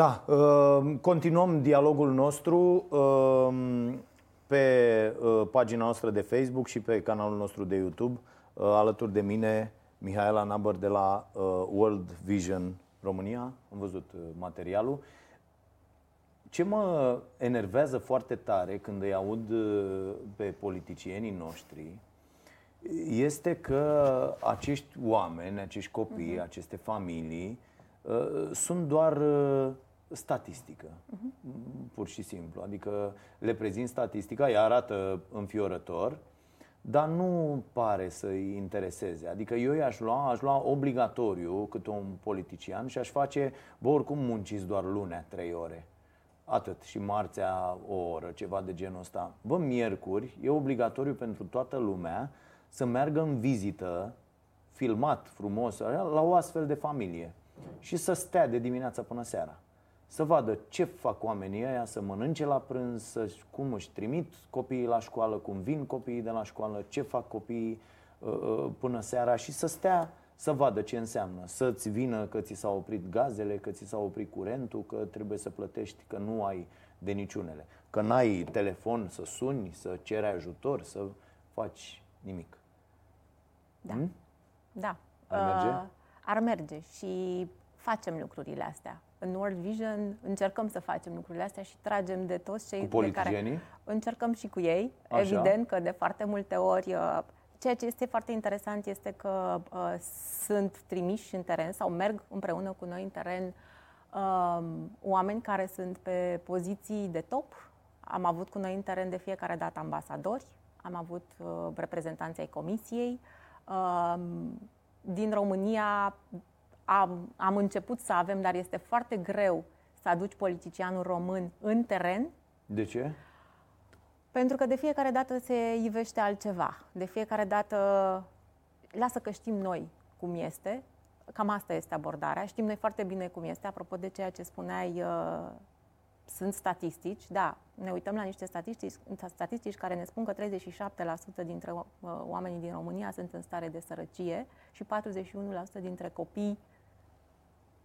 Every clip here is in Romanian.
Da, uh, continuăm dialogul nostru uh, pe uh, pagina noastră de Facebook și pe canalul nostru de YouTube. Alături de mine, Mihaela Nabăr de la World Vision România. Am văzut materialul. Ce mă enervează foarte tare când îi aud pe politicienii noștri este că acești oameni, acești copii, uh-huh. aceste familii uh, sunt doar uh, statistică, uh-huh. pur și simplu. Adică le prezint statistica, îi arată înfiorător, dar nu pare să-i intereseze. Adică eu i-aș lua, aș lua obligatoriu cât un politician și aș face, bă, oricum munciți doar lunea, trei ore. Atât. Și marțea o oră, ceva de genul ăsta. Bă, miercuri e obligatoriu pentru toată lumea să meargă în vizită, filmat frumos, la o astfel de familie și să stea de dimineața până seara. Să vadă ce fac oamenii ăia, să mănânce la prânz, să, cum își trimit copiii la școală, cum vin copiii de la școală, ce fac copiii uh, uh până seara și să stea să vadă ce înseamnă. Să-ți vină că ți s-au oprit gazele, că ți s-a oprit curentul, că trebuie să plătești, că nu ai de niciunele. Că n-ai telefon să suni, să ceri ajutor, să faci nimic. Da. Hmm? Da. Ar merge? Uh, ar merge și facem lucrurile astea. În World Vision încercăm să facem lucrurile astea și tragem de toți cei cu de care încercăm și cu ei. Așa. Evident că de foarte multe ori uh, ceea ce este foarte interesant este că uh, sunt trimiși în teren sau merg împreună cu noi în teren uh, oameni care sunt pe poziții de top. Am avut cu noi în teren de fiecare dată ambasadori, am avut uh, reprezentanții ai comisiei, uh, din România am, am început să avem, dar este foarte greu să aduci politicianul român în teren. De ce? Pentru că de fiecare dată se ivește altceva. De fiecare dată lasă că știm noi cum este. Cam asta este abordarea. Știm noi foarte bine cum este. Apropo de ceea ce spuneai uh, sunt statistici, da, ne uităm la niște statistici, statistici care ne spun că 37% dintre uh, oamenii din România sunt în stare de sărăcie și 41% dintre copii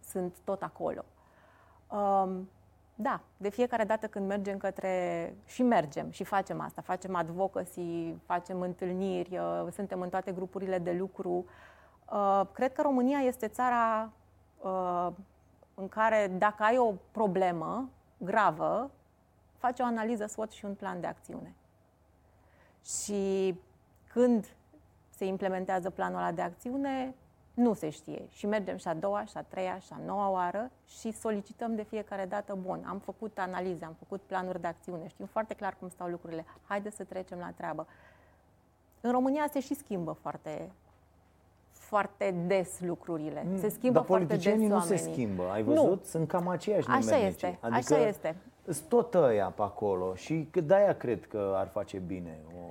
sunt tot acolo. Um, da, de fiecare dată când mergem către. și mergem și facem asta, facem advocacy, facem întâlniri, uh, suntem în toate grupurile de lucru. Uh, cred că România este țara uh, în care, dacă ai o problemă, gravă, face o analiză SWOT și un plan de acțiune. Și când se implementează planul ăla de acțiune, nu se știe. Și mergem și a doua, și a treia, și a noua oară și solicităm de fiecare dată, bun, am făcut analize, am făcut planuri de acțiune, știm foarte clar cum stau lucrurile, haideți să trecem la treabă. În România se și schimbă foarte foarte des lucrurile. Mm, se schimbă Dar foarte des nu oamenii. se schimbă. Ai văzut? Nu. Sunt cam aceiași Așa este. Adică așa este. Sunt tot ăia pe acolo și de-aia cred că ar face bine. O...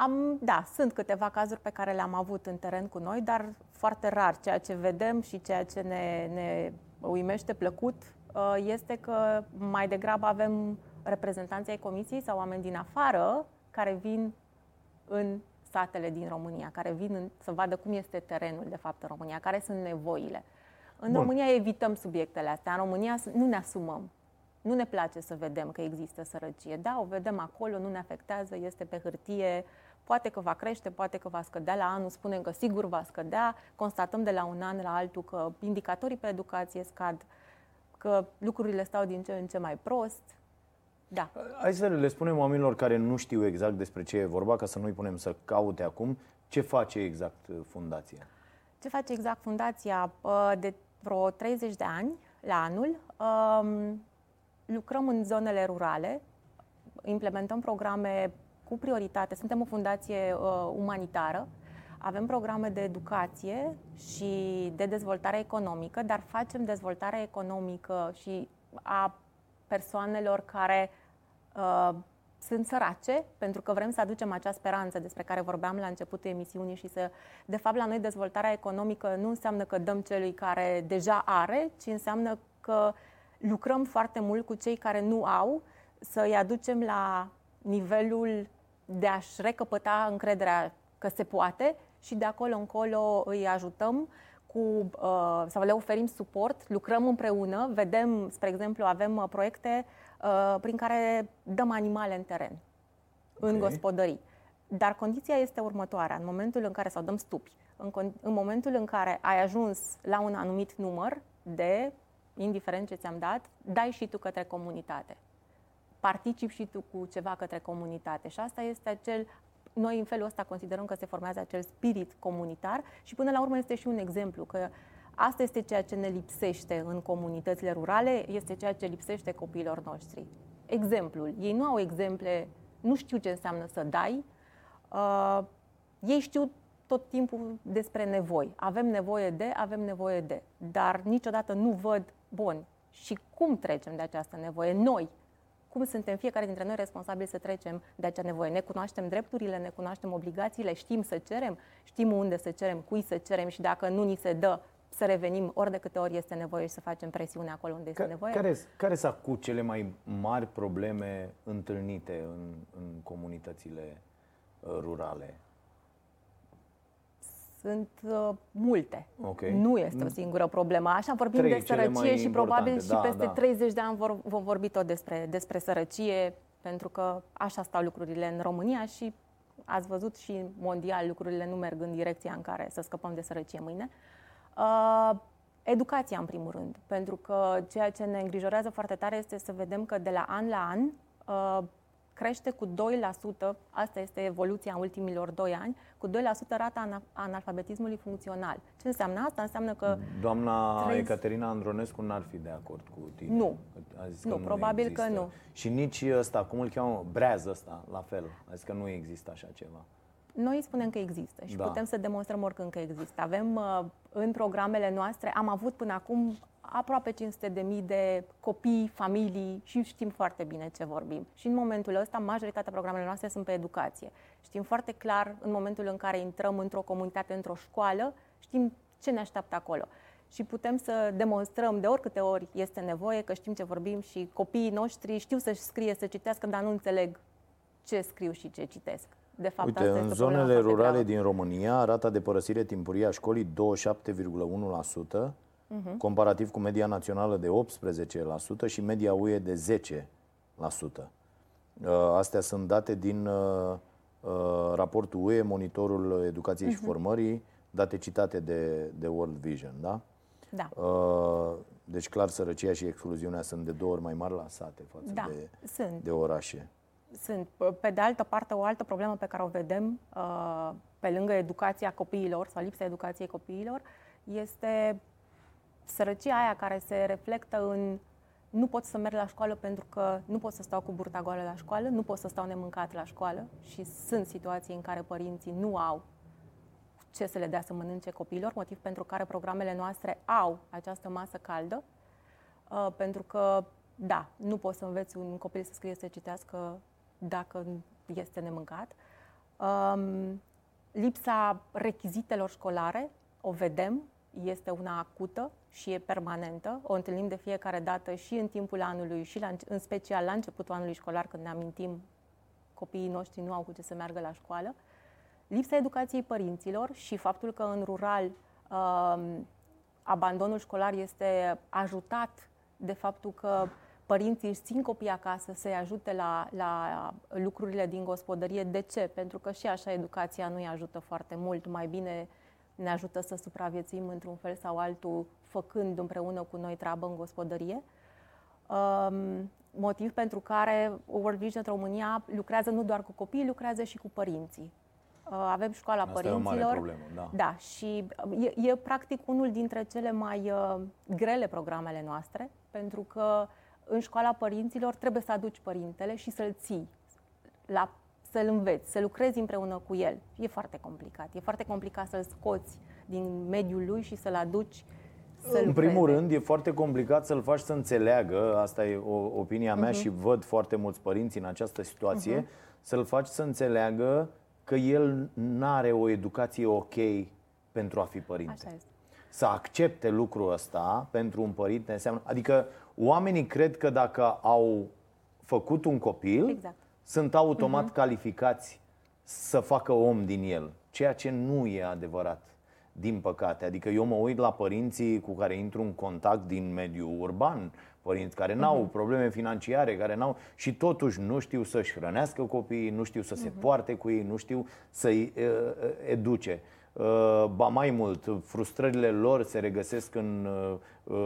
Am, da, sunt câteva cazuri pe care le-am avut în teren cu noi, dar foarte rar. Ceea ce vedem și ceea ce ne, ne uimește plăcut uh, este că mai degrabă avem reprezentanții ai comisiei sau oameni din afară care vin în satele din România, care vin în, să vadă cum este terenul, de fapt, în România, care sunt nevoile. În Bun. România evităm subiectele astea. În România nu ne asumăm. Nu ne place să vedem că există sărăcie. Da, o vedem acolo, nu ne afectează, este pe hârtie, poate că va crește, poate că va scădea la anul, spunem că sigur va scădea, constatăm de la un an la altul că indicatorii pe educație scad, că lucrurile stau din ce în ce mai prost, da. Hai să le spunem oamenilor care nu știu exact despre ce e vorba, ca să nu-i punem să caute acum, ce face exact uh, fundația? Ce face exact fundația? De vreo 30 de ani, la anul, um, lucrăm în zonele rurale, implementăm programe cu prioritate. Suntem o fundație uh, umanitară, avem programe de educație și de dezvoltare economică, dar facem dezvoltarea economică și a persoanelor care uh, sunt sărace, pentru că vrem să aducem acea speranță despre care vorbeam la începutul emisiunii și să, de fapt, la noi dezvoltarea economică nu înseamnă că dăm celui care deja are, ci înseamnă că lucrăm foarte mult cu cei care nu au, să îi aducem la nivelul de a-și recăpăta încrederea că se poate și de acolo încolo îi ajutăm cu, uh, sau le oferim suport, lucrăm împreună, vedem, spre exemplu, avem uh, proiecte uh, prin care dăm animale în teren, okay. în gospodării. Dar condiția este următoarea, în momentul în care, sau dăm stupi, în, în momentul în care ai ajuns la un anumit număr de, indiferent ce ți-am dat, dai și tu către comunitate. Participi și tu cu ceva către comunitate. Și asta este acel noi în felul ăsta considerăm că se formează acel spirit comunitar și până la urmă este și un exemplu că asta este ceea ce ne lipsește în comunitățile rurale, este ceea ce lipsește copiilor noștri. Exemplul. Ei nu au exemple, nu știu ce înseamnă să dai, uh, ei știu tot timpul despre nevoi. Avem nevoie de, avem nevoie de, dar niciodată nu văd, bun, și cum trecem de această nevoie? Noi, cum suntem fiecare dintre noi responsabili să trecem de acea nevoie. Ne cunoaștem drepturile, ne cunoaștem obligațiile, știm să cerem, știm unde să cerem, cui să cerem și dacă nu ni se dă, să revenim ori de câte ori este nevoie și să facem presiune acolo unde este nevoie. Care, care sunt cu cele mai mari probleme întâlnite în, în comunitățile uh, rurale? Sunt uh, multe. Okay. Nu este o singură problemă. Așa vorbim Trei de sărăcie și probabil și da, peste da. 30 de ani vor, vom vorbi tot despre, despre sărăcie, pentru că așa stau lucrurile în România și ați văzut și mondial lucrurile nu merg în direcția în care să scăpăm de sărăcie mâine. Uh, educația, în primul rând, pentru că ceea ce ne îngrijorează foarte tare este să vedem că de la an la an uh, crește cu 2%, asta este evoluția în ultimilor 2 ani, cu 2% rata analfabetismului funcțional. Ce înseamnă asta? Înseamnă că... Doamna trei... Ecaterina Andronescu n-ar fi de acord cu tine. Nu. A zis nu, că nu probabil există. că nu. Și nici ăsta, cum îl cheamă, breaz ăsta, la fel. A zis că nu există așa ceva. Noi spunem că există și da. putem să demonstrăm oricând că există. Avem uh, în programele noastre, am avut până acum aproape 500 de mii de copii, familii și știm foarte bine ce vorbim. Și în momentul ăsta, majoritatea programelor noastre sunt pe educație. Știm foarte clar, în momentul în care intrăm într-o comunitate, într-o școală, știm ce ne așteaptă acolo. Și putem să demonstrăm de oricâte ori este nevoie că știm ce vorbim și copiii noștri știu să scrie, să citească, dar nu înțeleg ce scriu și ce citesc. De fapt, Uite, asta în zonele rurale din România, rata de părăsire timpurie a școlii 27,1%, uh-huh. comparativ cu media națională de 18% și media UE de 10%. Uh, astea sunt date din uh, uh, raportul UE, monitorul educației uh-huh. și mhm. formării, date citate de, de World Vision, da? Da. Deci, clar, sărăcia și excluziunea sunt de două ori mai mari la sate față da, de, sunt. de orașe. Sunt. Pe de altă parte, o altă problemă pe care o vedem, pe lângă educația copiilor sau lipsa educației copiilor, este sărăcia aia care se reflectă în nu pot să merg la școală pentru că nu pot să stau cu burta goală la școală, nu pot să stau nemâncat la școală și sunt situații în care părinții nu au ce să le dea să mănânce copiilor, motiv pentru care programele noastre au această masă caldă, uh, pentru că, da, nu poți să înveți un copil să scrie, să citească dacă este nemâncat. Um, lipsa rechizitelor școlare, o vedem, este una acută și e permanentă. O întâlnim de fiecare dată și în timpul anului și la, în special la începutul anului școlar când ne amintim copiii noștri nu au cu ce să meargă la școală. Lipsa educației părinților și faptul că în rural uh, abandonul școlar este ajutat de faptul că părinții își țin copiii acasă să-i ajute la, la lucrurile din gospodărie. De ce? Pentru că și așa educația nu îi ajută foarte mult. Mai bine ne ajută să supraviețuim într-un fel sau altul, făcând împreună cu noi treabă în gospodărie. Um, motiv pentru care World Vision România lucrează nu doar cu copii, lucrează și cu părinții. Uh, avem școala Asta părinților. E o mare problemă, da. Da, și e, e practic unul dintre cele mai uh, grele programele noastre, pentru că în școala părinților trebuie să aduci părintele și să-l ții la să-l înveți, să lucrezi împreună cu el. E foarte complicat. E foarte complicat să-l scoți din mediul lui și să-l aduci să În primul rând, e foarte complicat să-l faci să înțeleagă, asta e o, opinia mea uh-huh. și văd foarte mulți părinți în această situație, uh-huh. să-l faci să înțeleagă că el nu are o educație ok pentru a fi părinte. Așa este. Să accepte lucrul ăsta pentru un părinte înseamnă... Adică oamenii cred că dacă au făcut un copil, exact sunt automat uh-huh. calificați să facă om din el, ceea ce nu e adevărat. din păcate. Adică eu mă uit la părinții cu care intru în contact din mediul urban, părinți care n-au uh-huh. probleme financiare, care n-au și totuși nu știu să-și hrănească copiii, nu știu să se uh-huh. poarte cu ei, nu știu să-i uh, educe. Uh, ba mai mult, frustrările lor se regăsesc în uh, uh,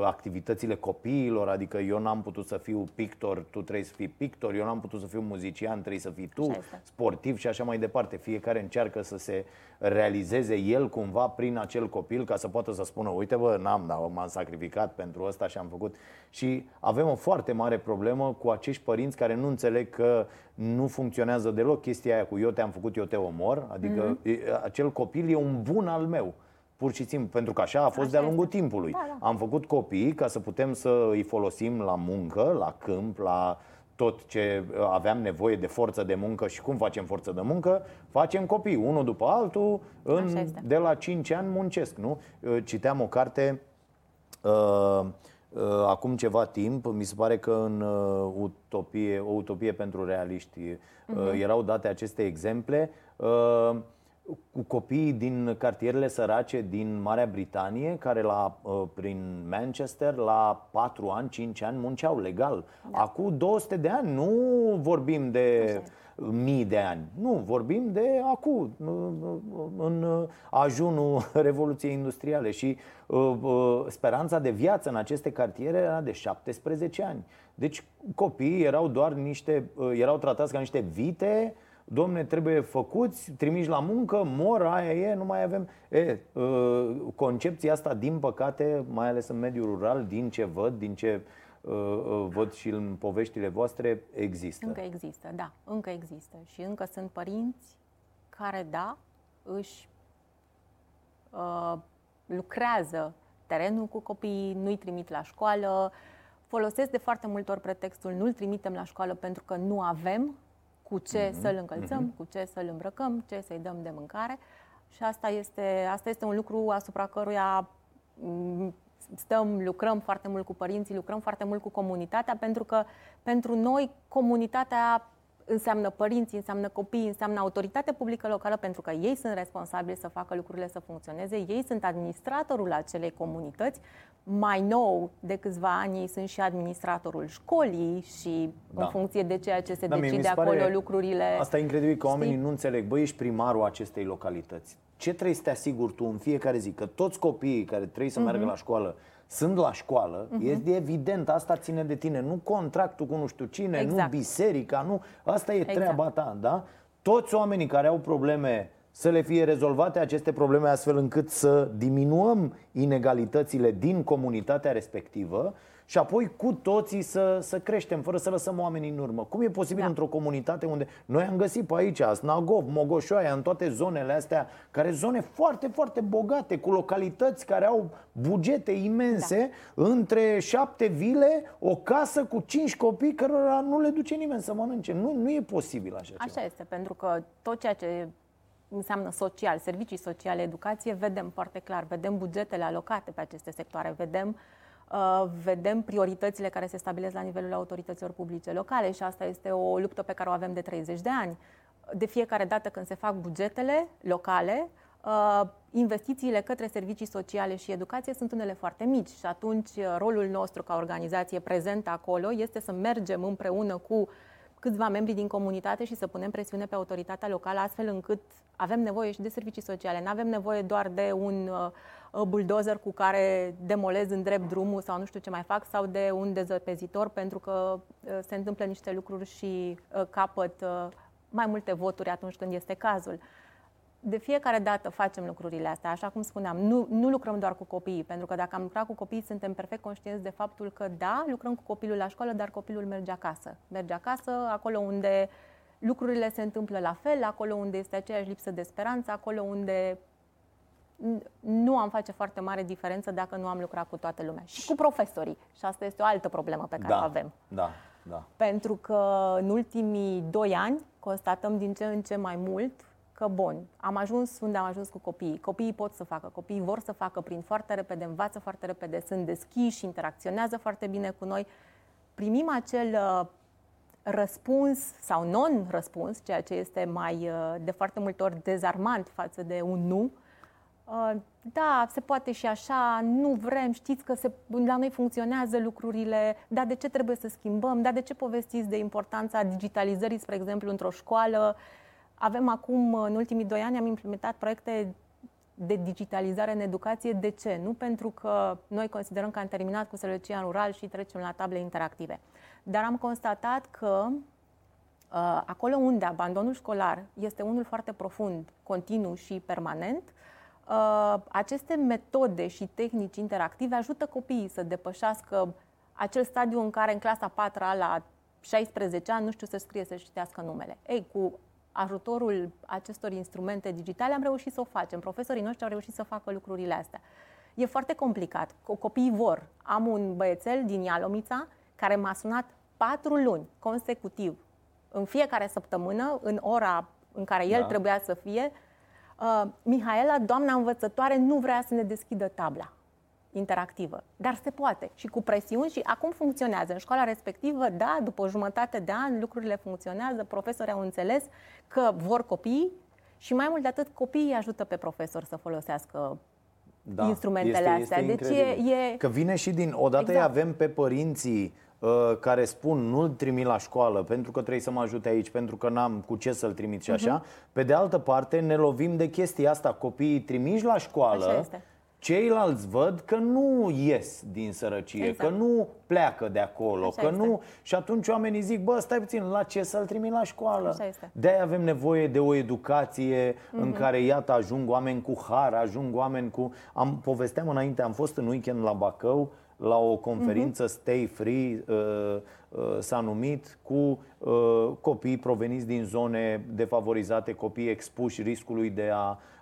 activitățile copiilor, adică eu n-am putut să fiu pictor, tu trebuie să fii pictor, eu n-am putut să fiu muzician, trebuie să fii tu, sportiv și așa mai departe. Fiecare încearcă să se realizeze el cumva prin acel copil ca să poată să spună, uite bă, n-am, dar m-am sacrificat pentru ăsta și am făcut. Și avem o foarte mare problemă cu acești părinți care nu înțeleg că nu funcționează deloc chestia aia cu eu te-am făcut, eu te omor, adică mm-hmm. acel copil e un bun al meu pur și simplu, pentru că așa a fost așa de-a lungul este. timpului. Da, da. Am făcut copii ca să putem să îi folosim la muncă, la câmp, la tot ce aveam nevoie de forță de muncă și cum facem forță de muncă, facem copii, unul după altul, în, de la 5 ani muncesc, nu? Citeam o carte uh, uh, acum ceva timp, mi se pare că în uh, utopie, o utopie pentru realiști uh-huh. erau date aceste exemple. Uh, cu copiii din cartierele sărace din Marea Britanie, care la, uh, prin Manchester la 4 ani, 5 ani munceau legal. Da. Acum 200 de ani, nu vorbim de mii de ani. Nu, vorbim de acum, în ajunul Revoluției Industriale și uh, uh, speranța de viață în aceste cartiere era de 17 ani. Deci copiii erau doar niște, erau tratați ca niște vite domne, trebuie făcuți, trimiși la muncă, mor, aia e, nu mai avem. E, uh, concepția asta, din păcate, mai ales în mediul rural, din ce văd, din ce uh, uh, văd și în poveștile voastre, există. Încă există, da, încă există. Și încă sunt părinți care, da, își uh, lucrează terenul cu copiii, nu-i trimit la școală, folosesc de foarte multe ori pretextul nu-l trimitem la școală pentru că nu avem cu ce mm-hmm. să-l încălțăm, mm-hmm. cu ce să-l îmbrăcăm, ce să-i dăm de mâncare. Și asta este, asta este un lucru asupra căruia mm, stăm, lucrăm foarte mult cu părinții, lucrăm foarte mult cu comunitatea, pentru că pentru noi comunitatea înseamnă părinții, înseamnă copii, înseamnă autoritate publică locală, pentru că ei sunt responsabili să facă lucrurile să funcționeze, ei sunt administratorul acelei comunități. Mai nou, de câțiva ani, ei sunt și administratorul școlii și da. în funcție de ceea ce se da, decide acolo lucrurile... Asta e incredibil că oamenii știi? nu înțeleg. Băi, ești primarul acestei localități. Ce trebuie să te asiguri tu în fiecare zi? Că toți copiii care trebuie să mm-hmm. meargă la școală sunt la școală, uh-huh. este evident, asta ține de tine, nu contractul cu nu știu cine, exact. nu biserica, nu, asta e exact. treaba ta, da? Toți oamenii care au probleme să le fie rezolvate aceste probleme astfel încât să diminuăm inegalitățile din comunitatea respectivă și apoi cu toții să, să creștem fără să lăsăm oamenii în urmă. Cum e posibil da. într-o comunitate unde noi am găsit pe aici Snagov, Mogoșoaia, în toate zonele astea, care zone foarte, foarte bogate, cu localități care au bugete imense, da. între șapte vile, o casă cu cinci copii cărora nu le duce nimeni să mănânce. Nu, nu e posibil așa Așa ceva. este, pentru că tot ceea ce înseamnă social, servicii sociale, educație, vedem foarte clar, vedem bugetele alocate pe aceste sectoare, vedem uh, Uh, vedem prioritățile care se stabilesc la nivelul autorităților publice locale și asta este o luptă pe care o avem de 30 de ani. De fiecare dată când se fac bugetele locale, uh, investițiile către servicii sociale și educație sunt unele foarte mici și atunci uh, rolul nostru ca organizație prezent acolo este să mergem împreună cu câțiva membri din comunitate și să punem presiune pe autoritatea locală astfel încât avem nevoie și de servicii sociale. Nu avem nevoie doar de un uh, Uh, buldozer cu care demolez în drept drumul sau nu știu ce mai fac, sau de un dezăpezitor, pentru că uh, se întâmplă niște lucruri și uh, capăt mai multe voturi atunci când este cazul. De fiecare dată facem lucrurile astea, așa cum spuneam, nu, nu lucrăm doar cu copiii, pentru că dacă am lucrat cu copiii, suntem perfect conștienți de faptul că da, lucrăm cu copilul la școală, dar copilul merge acasă. Merge acasă, acolo unde lucrurile se întâmplă la fel, acolo unde este aceeași lipsă de speranță, acolo unde nu am face foarte mare diferență dacă nu am lucrat cu toată lumea. Și cu profesorii. Și asta este o altă problemă pe care da, o avem. Da, da. Pentru că în ultimii doi ani constatăm din ce în ce mai mult că, bun, am ajuns unde am ajuns cu copiii. Copiii pot să facă, copiii vor să facă prin foarte repede, învață foarte repede, sunt deschiși, interacționează foarte bine cu noi. Primim acel uh, răspuns sau non-răspuns, ceea ce este mai uh, de foarte multe ori dezarmant față de un nu, Uh, da, se poate și așa, nu vrem, știți că se, la noi funcționează lucrurile, dar de ce trebuie să schimbăm, dar de ce povestiți de importanța digitalizării, spre exemplu, într-o școală? Avem acum, în ultimii doi ani, am implementat proiecte de digitalizare în educație. De ce? Nu pentru că noi considerăm că am terminat cu sărăcia în rural și trecem la table interactive. Dar am constatat că uh, acolo unde abandonul școlar este unul foarte profund, continuu și permanent, uh, aceste metode și tehnici interactive ajută copiii să depășească acel stadiu în care în clasa 4 la 16 ani nu știu să scrie, să citească numele. Ei, cu ajutorul acestor instrumente digitale am reușit să o facem. Profesorii noștri au reușit să facă lucrurile astea. E foarte complicat. Copiii vor. Am un băiețel din Ialomița care m-a sunat patru luni consecutiv, în fiecare săptămână, în ora în care el da. trebuia să fie. Uh, Mihaela, doamna învățătoare, nu vrea să ne deschidă tabla interactivă. Dar se poate și cu presiuni și acum funcționează. În școala respectivă, da, după o jumătate de an, lucrurile funcționează, profesorii au înțeles că vor copii și mai mult de atât copiii ajută pe profesor să folosească da, instrumentele este, astea. Este deci e, e... Că vine și din... Odată exact. avem pe părinții uh, care spun nu-l trimit la școală pentru că trebuie să mă ajute aici, pentru că n-am cu ce să-l trimit și așa. Uh-huh. Pe de altă parte ne lovim de chestia asta. Copiii trimiși la școală așa este Ceilalți văd că nu ies din sărăcie, exact. că nu pleacă de acolo, Așa că este. nu... Și atunci oamenii zic, bă, stai puțin, la ce să-l trimit la școală? De-aia avem nevoie de o educație mm-hmm. în mhm. care, iată, ajung oameni cu har, ajung oameni cu... Am povesteam înainte, am fost în weekend la Bacău, la o conferință mm-hmm. Stay Free, uh, uh, s-a numit, cu uh, copii proveniți din zone defavorizate, copii expuși riscului de a Uh,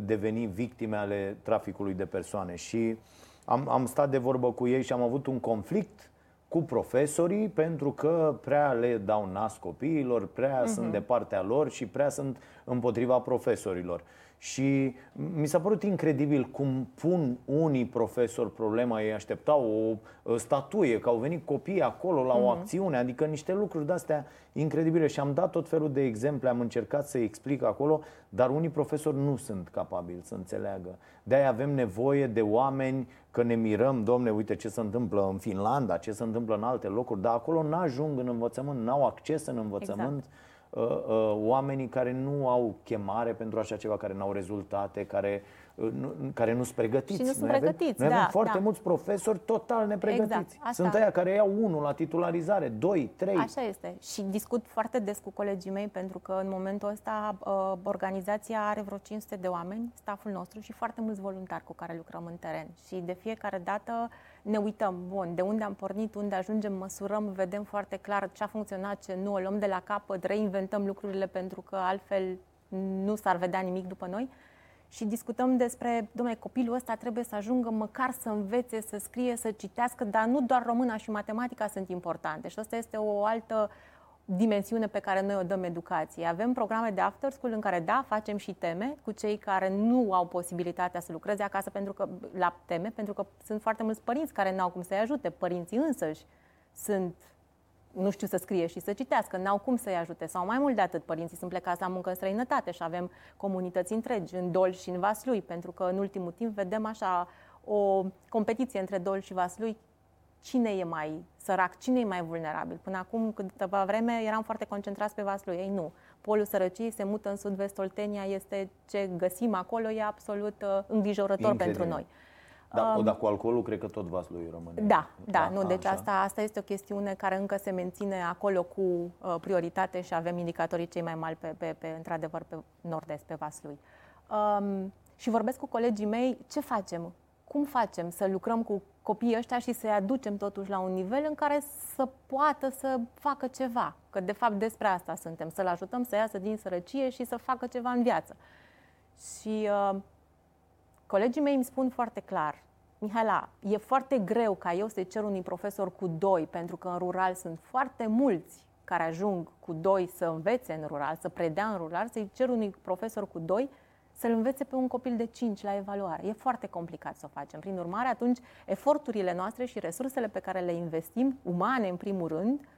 deveni victime ale traficului de persoane. Și am, am stat de vorbă cu ei și am avut un conflict cu profesorii pentru că prea le dau nas copiilor, prea uh-huh. sunt de partea lor și prea sunt împotriva profesorilor. Și mi s-a părut incredibil cum pun unii profesori problema, ei așteptau o statuie, că au venit copii acolo la o mhm. acțiune, adică niște lucruri de-astea incredibile. Și am dat tot felul de exemple, am încercat să explic acolo, dar unii profesori nu sunt capabili să înțeleagă. De-aia avem nevoie de oameni, că ne mirăm, domne, uite ce se întâmplă în Finlanda, ce se întâmplă în alte locuri, dar acolo n-ajung în învățământ, n-au acces în învățământ. Exact Uh, uh, oamenii care nu au chemare pentru așa ceva, care nu au rezultate, care care nu sunt pregătiți. Și nu sunt noi pregătiți, avem, noi da, avem foarte da. mulți profesori total nepregătiți. Exact, asta. Sunt aia care iau unul la titularizare, doi, trei. Așa este. Și discut foarte des cu colegii mei pentru că în momentul ăsta uh, organizația are vreo 500 de oameni, staful nostru și foarte mulți voluntari cu care lucrăm în teren. Și de fiecare dată ne uităm, bun, de unde am pornit, unde ajungem, măsurăm, vedem foarte clar ce a funcționat, ce nu, o luăm de la capăt, reinventăm lucrurile pentru că altfel nu s-ar vedea nimic după noi și discutăm despre, domnule, copilul ăsta trebuie să ajungă măcar să învețe, să scrie, să citească, dar nu doar româna și matematica sunt importante. Și asta este o altă dimensiune pe care noi o dăm educației. Avem programe de after school în care, da, facem și teme cu cei care nu au posibilitatea să lucreze acasă pentru că, la teme, pentru că sunt foarte mulți părinți care n-au cum să-i ajute. Părinții însăși sunt nu știu să scrie și să citească, n-au cum să-i ajute. Sau mai mult de atât, părinții sunt plecați la muncă în străinătate și avem comunități întregi în Dol și în Vaslui, pentru că în ultimul timp vedem așa o competiție între Dol și Vaslui. Cine e mai sărac, cine e mai vulnerabil? Până acum, câteva vreme, eram foarte concentrați pe Vaslui. Ei nu. Polul sărăciei se mută în sud-vest Oltenia, este ce găsim acolo, e absolut uh, îngrijorător Incredibil. pentru noi. Da, um, dar cu alcoolul cred că tot vaslui rămâne. Da, da, da nu, deci asta, asta este o chestiune care încă se menține acolo cu uh, prioritate și avem indicatorii cei mai mari pe, pe, pe într-adevăr, pe nord-est, pe vaslui. Um, și vorbesc cu colegii mei, ce facem? Cum facem să lucrăm cu copiii ăștia și să-i aducem totuși la un nivel în care să poată să facă ceva? Că de fapt despre asta suntem, să-l ajutăm să iasă din sărăcie și să facă ceva în viață. Și uh, Colegii mei îmi spun foarte clar, Mihaela, e foarte greu ca eu să-i cer unui profesor cu doi, pentru că în rural sunt foarte mulți care ajung cu doi să învețe în rural, să predea în rural, să-i cer unui profesor cu doi să-l învețe pe un copil de 5 la evaluare. E foarte complicat să o facem. Prin urmare, atunci, eforturile noastre și resursele pe care le investim, umane în primul rând,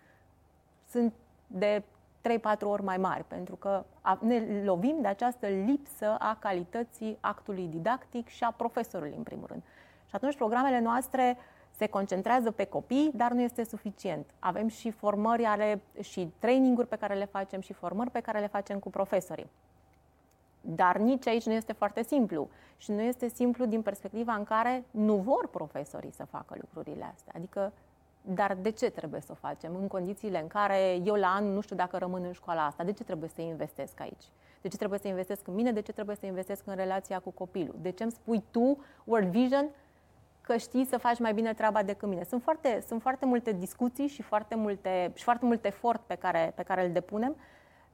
sunt de 3-4 ori mai mari, pentru că ne lovim de această lipsă a calității actului didactic și a profesorului, în primul rând. Și atunci programele noastre se concentrează pe copii, dar nu este suficient. Avem și formări ale, și traininguri pe care le facem și formări pe care le facem cu profesorii. Dar nici aici nu este foarte simplu. Și nu este simplu din perspectiva în care nu vor profesorii să facă lucrurile astea. Adică, dar de ce trebuie să o facem? În condițiile în care eu la an nu știu dacă rămân în școala asta, de ce trebuie să investesc aici? De ce trebuie să investesc în mine? De ce trebuie să investesc în relația cu copilul? De ce îmi spui tu, World Vision, că știi să faci mai bine treaba decât mine. Sunt foarte, sunt foarte multe discuții și foarte, multe, și foarte mult efort pe care, pe care îl depunem,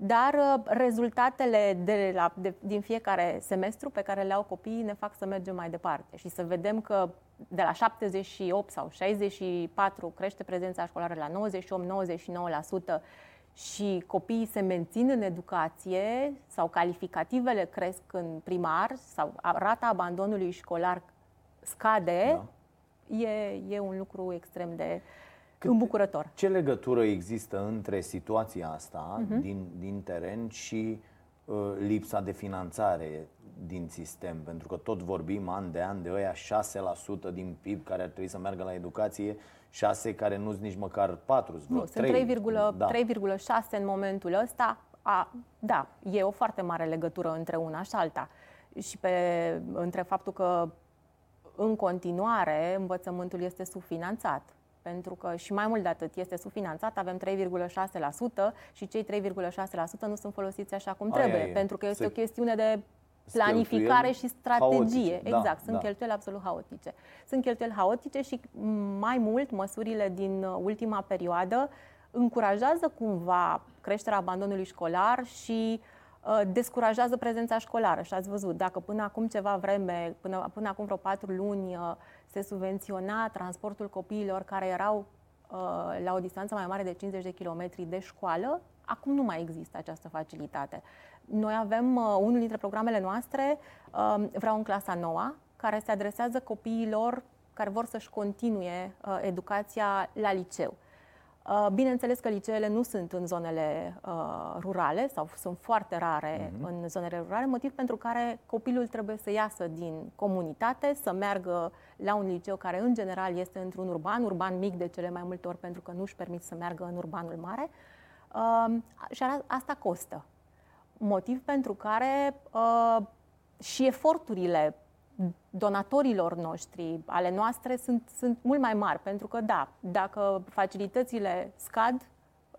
dar uh, rezultatele de la, de, din fiecare semestru pe care le au copiii ne fac să mergem mai departe și să vedem că de la 78 sau 64 crește prezența școlară la 98-99% și copiii se mențin în educație sau calificativele cresc în primar sau rata abandonului școlar scade, da. e, e un lucru extrem de Cât, îmbucurător. Ce legătură există între situația asta uh-huh. din, din teren și uh, lipsa de finanțare din sistem? Pentru că tot vorbim an de an de ăia 6% din PIB care ar trebui să meargă la educație, 6 care nu sunt nici măcar 4, Nu, 3, sunt 3,6 da. în momentul ăsta. A, da, e o foarte mare legătură între una și alta. Și pe, între faptul că în continuare învățământul este subfinanțat. Pentru că și mai mult de atât este subfinanțat, avem 3,6% și cei 3,6% nu sunt folosiți așa cum trebuie, aia, pentru că este Se... o chestiune de planificare și strategie. Haotice. Da, exact, da, sunt da. cheltuieli absolut haotice. Sunt cheltuieli haotice și mai mult măsurile din ultima perioadă încurajează cumva creșterea abandonului școlar și uh, Uh, descurajează prezența școlară. Și ați văzut, dacă până acum ceva vreme, până, până acum vreo patru luni, uh, se subvenționa transportul copiilor care erau uh, la o distanță mai mare de 50 de kilometri de școală, acum nu mai există această facilitate. Noi avem unul dintre programele noastre, Vreau în clasa noua, care se adresează copiilor care vor să-și continue educația la liceu. Uh, bineînțeles că liceele nu sunt în zonele uh, rurale sau sunt foarte rare uh-huh. în zonele rurale, motiv pentru care copilul trebuie să iasă din comunitate, să meargă la un liceu care în general este într-un urban, urban mic de cele mai multe ori pentru că nu își permit să meargă în urbanul mare uh, și asta costă. Motiv pentru care uh, și eforturile donatorilor noștri, ale noastre, sunt, sunt mult mai mari. Pentru că, da, dacă facilitățile scad,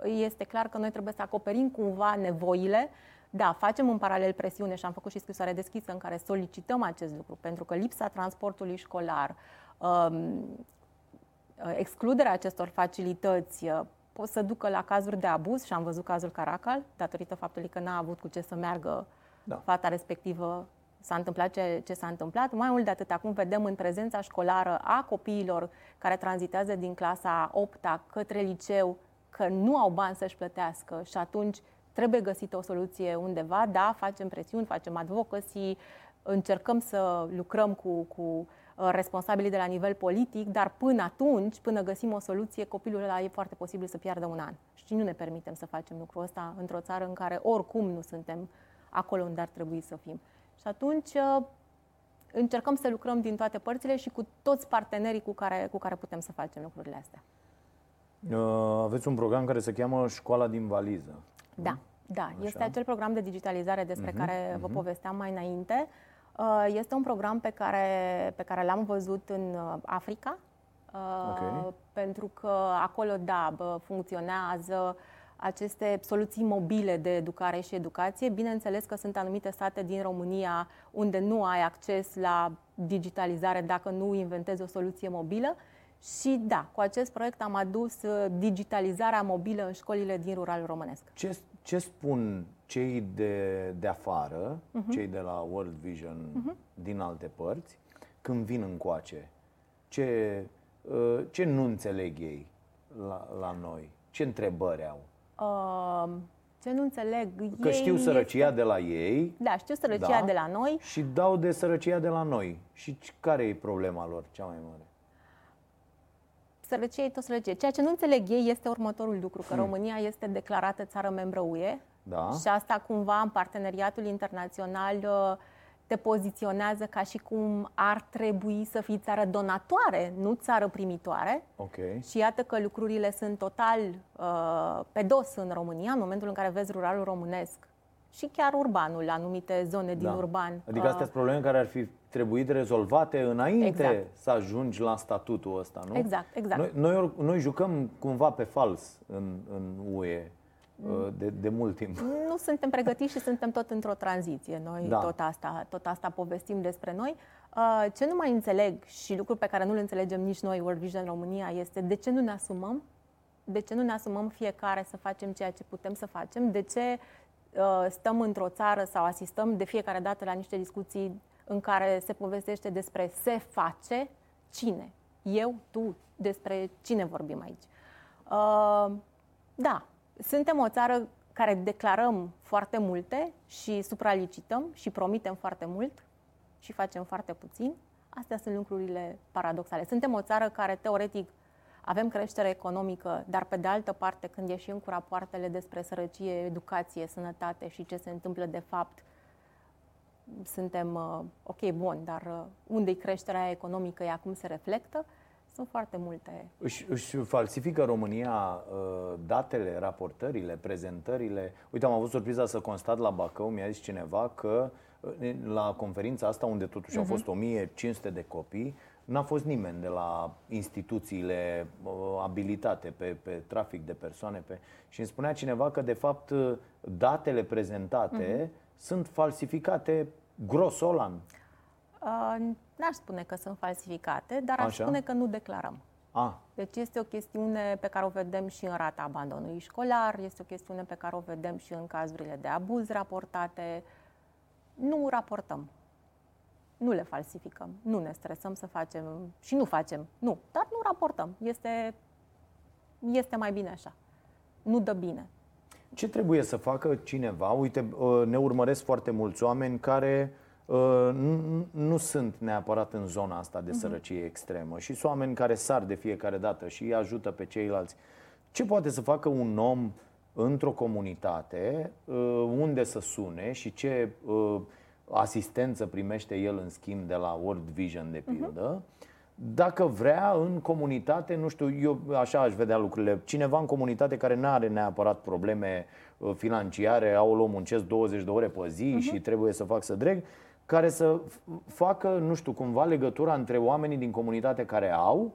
este clar că noi trebuie să acoperim cumva nevoile. Da, facem în paralel presiune și am făcut și scrisoare deschisă în care solicităm acest lucru, pentru că lipsa transportului școlar, um, excluderea acestor facilități uh, pot să ducă la cazuri de abuz și am văzut cazul Caracal, datorită faptului că n-a avut cu ce să meargă da. fata respectivă s-a întâmplat ce, ce s-a întâmplat. Mai mult de atât, acum vedem în prezența școlară a copiilor care tranzitează din clasa 8 către liceu că nu au bani să-și plătească și atunci trebuie găsită o soluție undeva. Da, facem presiuni, facem advocacy, încercăm să lucrăm cu, cu uh, responsabilii de la nivel politic, dar până atunci, până găsim o soluție, copilul ăla e foarte posibil să piardă un an. Și nu ne permitem să facem lucrul ăsta într-o țară în care oricum nu suntem acolo unde ar trebui să fim. Și atunci uh, încercăm să lucrăm din toate părțile și cu toți partenerii cu care, cu care putem să facem lucrurile astea. Uh, aveți un program care se cheamă Școala din Valiză. Da, da. Așa. Este acel program de digitalizare despre uh-huh, care uh-huh. vă povesteam mai înainte. Uh, este un program pe care, pe care l-am văzut în Africa, okay. pentru că acolo, da, funcționează aceste soluții mobile de educare și educație. Bineînțeles că sunt anumite state din România unde nu ai acces la digitalizare dacă nu inventezi o soluție mobilă. Și da, cu acest proiect am adus uh, digitalizarea mobilă în școlile din rural românesc. Ce, ce spun cei de, de afară, uh-huh. cei de la World Vision uh-huh. din alte părți, când vin încoace? Ce, uh, ce nu înțeleg ei la, la noi? Ce întrebări au? Uh, ce nu înțeleg Că ei știu sărăcia este... de la ei Da, știu sărăcia da, de la noi Și dau de sărăcia de la noi Și care e problema lor cea mai mare? sărăcie e tot sărăcie. Ceea ce nu înțeleg ei este următorul lucru, că hmm. România este declarată țară membră UE da. și asta cumva în parteneriatul internațional uh, te poziționează ca și cum ar trebui să fii țară donatoare, nu țară primitoare. Okay. Și iată că lucrurile sunt total uh, pe dos în România, în momentul în care vezi ruralul românesc și chiar urbanul, anumite zone din da. urban. Adică astea uh, sunt probleme care ar fi trebuit rezolvate înainte exact. să ajungi la statutul ăsta, nu? Exact, exact. Noi, noi, noi jucăm cumva pe fals în, în UE uh, de, de mult timp. Nu suntem pregătiți și suntem tot într-o tranziție. Noi da. tot, asta, tot asta povestim despre noi. Uh, ce nu mai înțeleg și lucruri pe care nu le înțelegem nici noi, World Vision România, este de ce nu ne asumăm de ce nu ne asumăm fiecare să facem ceea ce putem să facem? De ce Uh, stăm într-o țară sau asistăm de fiecare dată la niște discuții în care se povestește despre se face cine. Eu, tu, despre cine vorbim aici. Uh, da, suntem o țară care declarăm foarte multe și supralicităm și promitem foarte mult și facem foarte puțin. Astea sunt lucrurile paradoxale. Suntem o țară care, teoretic, avem creștere economică, dar pe de altă parte, când ieșim cu rapoartele despre sărăcie, educație, sănătate și ce se întâmplă de fapt, suntem, uh, ok, bun, dar uh, unde-i creșterea economică, ea cum se reflectă? Sunt foarte multe. Își, își falsifică România uh, datele, raportările, prezentările. Uite, am avut surpriza să constat la Bacău, mi-a zis cineva că la conferința asta, unde totuși uh-huh. au mhm. fost 1500 de copii, N-a fost nimeni de la instituțiile uh, abilitate pe, pe trafic de persoane pe... și îmi spunea cineva că de fapt datele prezentate uh-huh. sunt falsificate grosolan. Uh, n-aș spune că sunt falsificate, dar aș spune că nu declarăm. Ah. Deci este o chestiune pe care o vedem și în rata abandonului școlar, este o chestiune pe care o vedem și în cazurile de abuz raportate. Nu raportăm nu le falsificăm, nu ne stresăm să facem și nu facem, nu, dar nu raportăm. Este, este mai bine așa. Nu dă bine. Ce trebuie să facă cineva? Uite, uh, ne urmăresc foarte mulți oameni care uh, nu sunt neapărat în zona asta de mhm. sărăcie extremă și sunt oameni care sar de fiecare dată și îi ajută pe ceilalți. Ce poate să facă un om într-o comunitate uh, unde să sune și ce asistență primește el în schimb de la World Vision, de pildă, uh-huh. dacă vrea în comunitate, nu știu, eu așa aș vedea lucrurile, cineva în comunitate care nu are neapărat probleme uh, financiare, au o muncesc 20 de ore pe zi uh-huh. și trebuie să fac să dreg, care să facă, nu știu, cumva legătura între oamenii din comunitate care au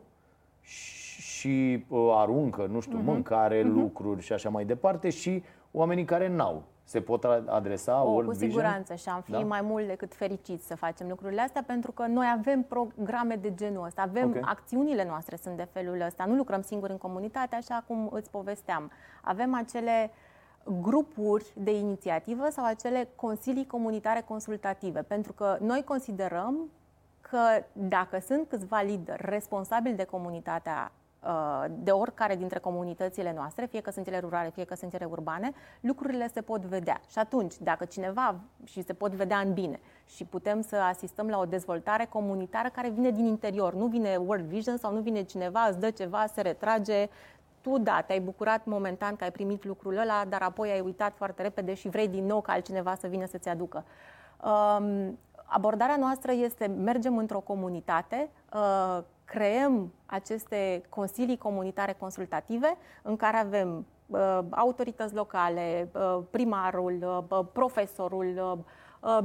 și uh, aruncă, nu știu, uh-huh. mâncare, uh-huh. lucruri și așa mai departe și oamenii care n-au se pot adresa o, World Cu siguranță și am fi da? mai mult decât fericiți să facem lucrurile astea pentru că noi avem programe de genul ăsta, avem okay. acțiunile noastre sunt de felul ăsta, nu lucrăm singuri în comunitate așa cum îți povesteam. Avem acele grupuri de inițiativă sau acele consilii comunitare consultative, pentru că noi considerăm că dacă sunt câțiva lideri responsabili de comunitatea Uh, de oricare dintre comunitățile noastre, fie că sunt ele rurale, fie că sunt ele urbane, lucrurile se pot vedea. Și atunci, dacă cineva, și se pot vedea în bine, și putem să asistăm la o dezvoltare comunitară care vine din interior, nu vine World Vision sau nu vine cineva, îți dă ceva, se retrage, tu, da, te-ai bucurat momentan că ai primit lucrul ăla, dar apoi ai uitat foarte repede și vrei din nou ca altcineva să vină să-ți aducă. Um, abordarea noastră este, mergem într-o comunitate, uh, creăm aceste consilii comunitare consultative în care avem uh, autorități locale, uh, primarul, uh, profesorul, uh,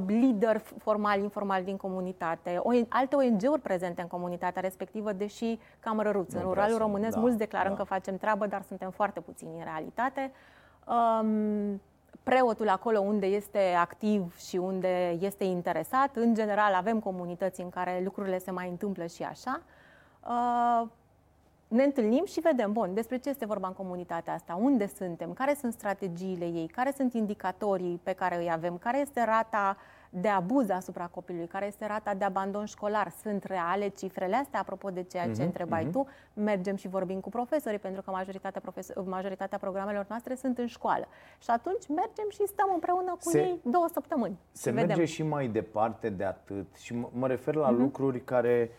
lider formal, informal din comunitate, o, alte ONG-uri prezente în comunitatea respectivă, deși cam răruți. În ruralul românesc da, mulți declarăm da. că facem treabă, dar suntem foarte puțini în realitate. Um, preotul acolo unde este activ și unde este interesat. În general avem comunități în care lucrurile se mai întâmplă și așa. Uh, ne întâlnim și vedem, bun, despre ce este vorba în comunitatea asta, unde suntem, care sunt strategiile ei, care sunt indicatorii pe care îi avem, care este rata de abuz asupra copilului, care este rata de abandon școlar. Sunt reale cifrele astea, apropo de ceea ce uh-huh, întrebai uh-huh. tu. Mergem și vorbim cu profesorii, pentru că majoritatea, profesor, majoritatea programelor noastre sunt în școală. Și atunci mergem și stăm împreună cu se, ei două săptămâni. Se merge vedem. și mai departe de atât. Și mă refer la uh-huh. lucruri care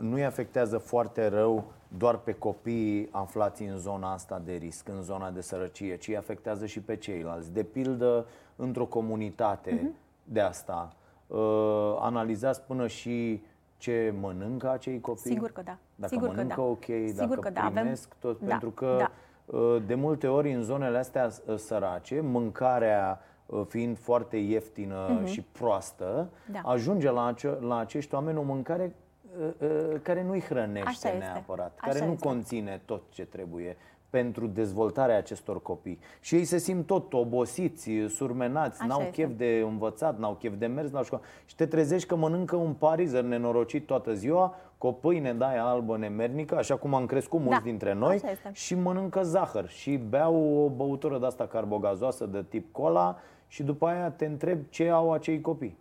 nu-i afectează foarte rău doar pe copiii aflați în zona asta de risc, în zona de sărăcie, ci afectează și pe ceilalți. De pildă, într-o comunitate uh-huh. de asta, uh, analizați până și ce mănâncă acei copii? Sigur că da. Dacă Sigur mănâncă că da. ok, Sigur dacă că da. primesc Avem... tot, da. pentru că da. uh, de multe ori în zonele astea uh, sărace, mâncarea uh, fiind foarte ieftină uh-huh. și proastă, Da. ajunge la, ace- la acești oameni o mâncare uh, uh, care nu-i hrănește Așa este. neapărat, Așa care nu este. conține tot ce trebuie pentru dezvoltarea acestor copii. Și ei se simt tot obosiți, surmenați, Așa n-au este. chef de învățat, n-au chef de mers la școală. Și te trezești că mănâncă un parizer nenorocit toată ziua, cu o pâine de aia albă nemernică, așa cum am crescut mulți Da, dintre noi, așa este. și mănâncă zahăr și beau o băutură de asta carbogazoasă de tip cola și după aia te întreb ce au acei copii.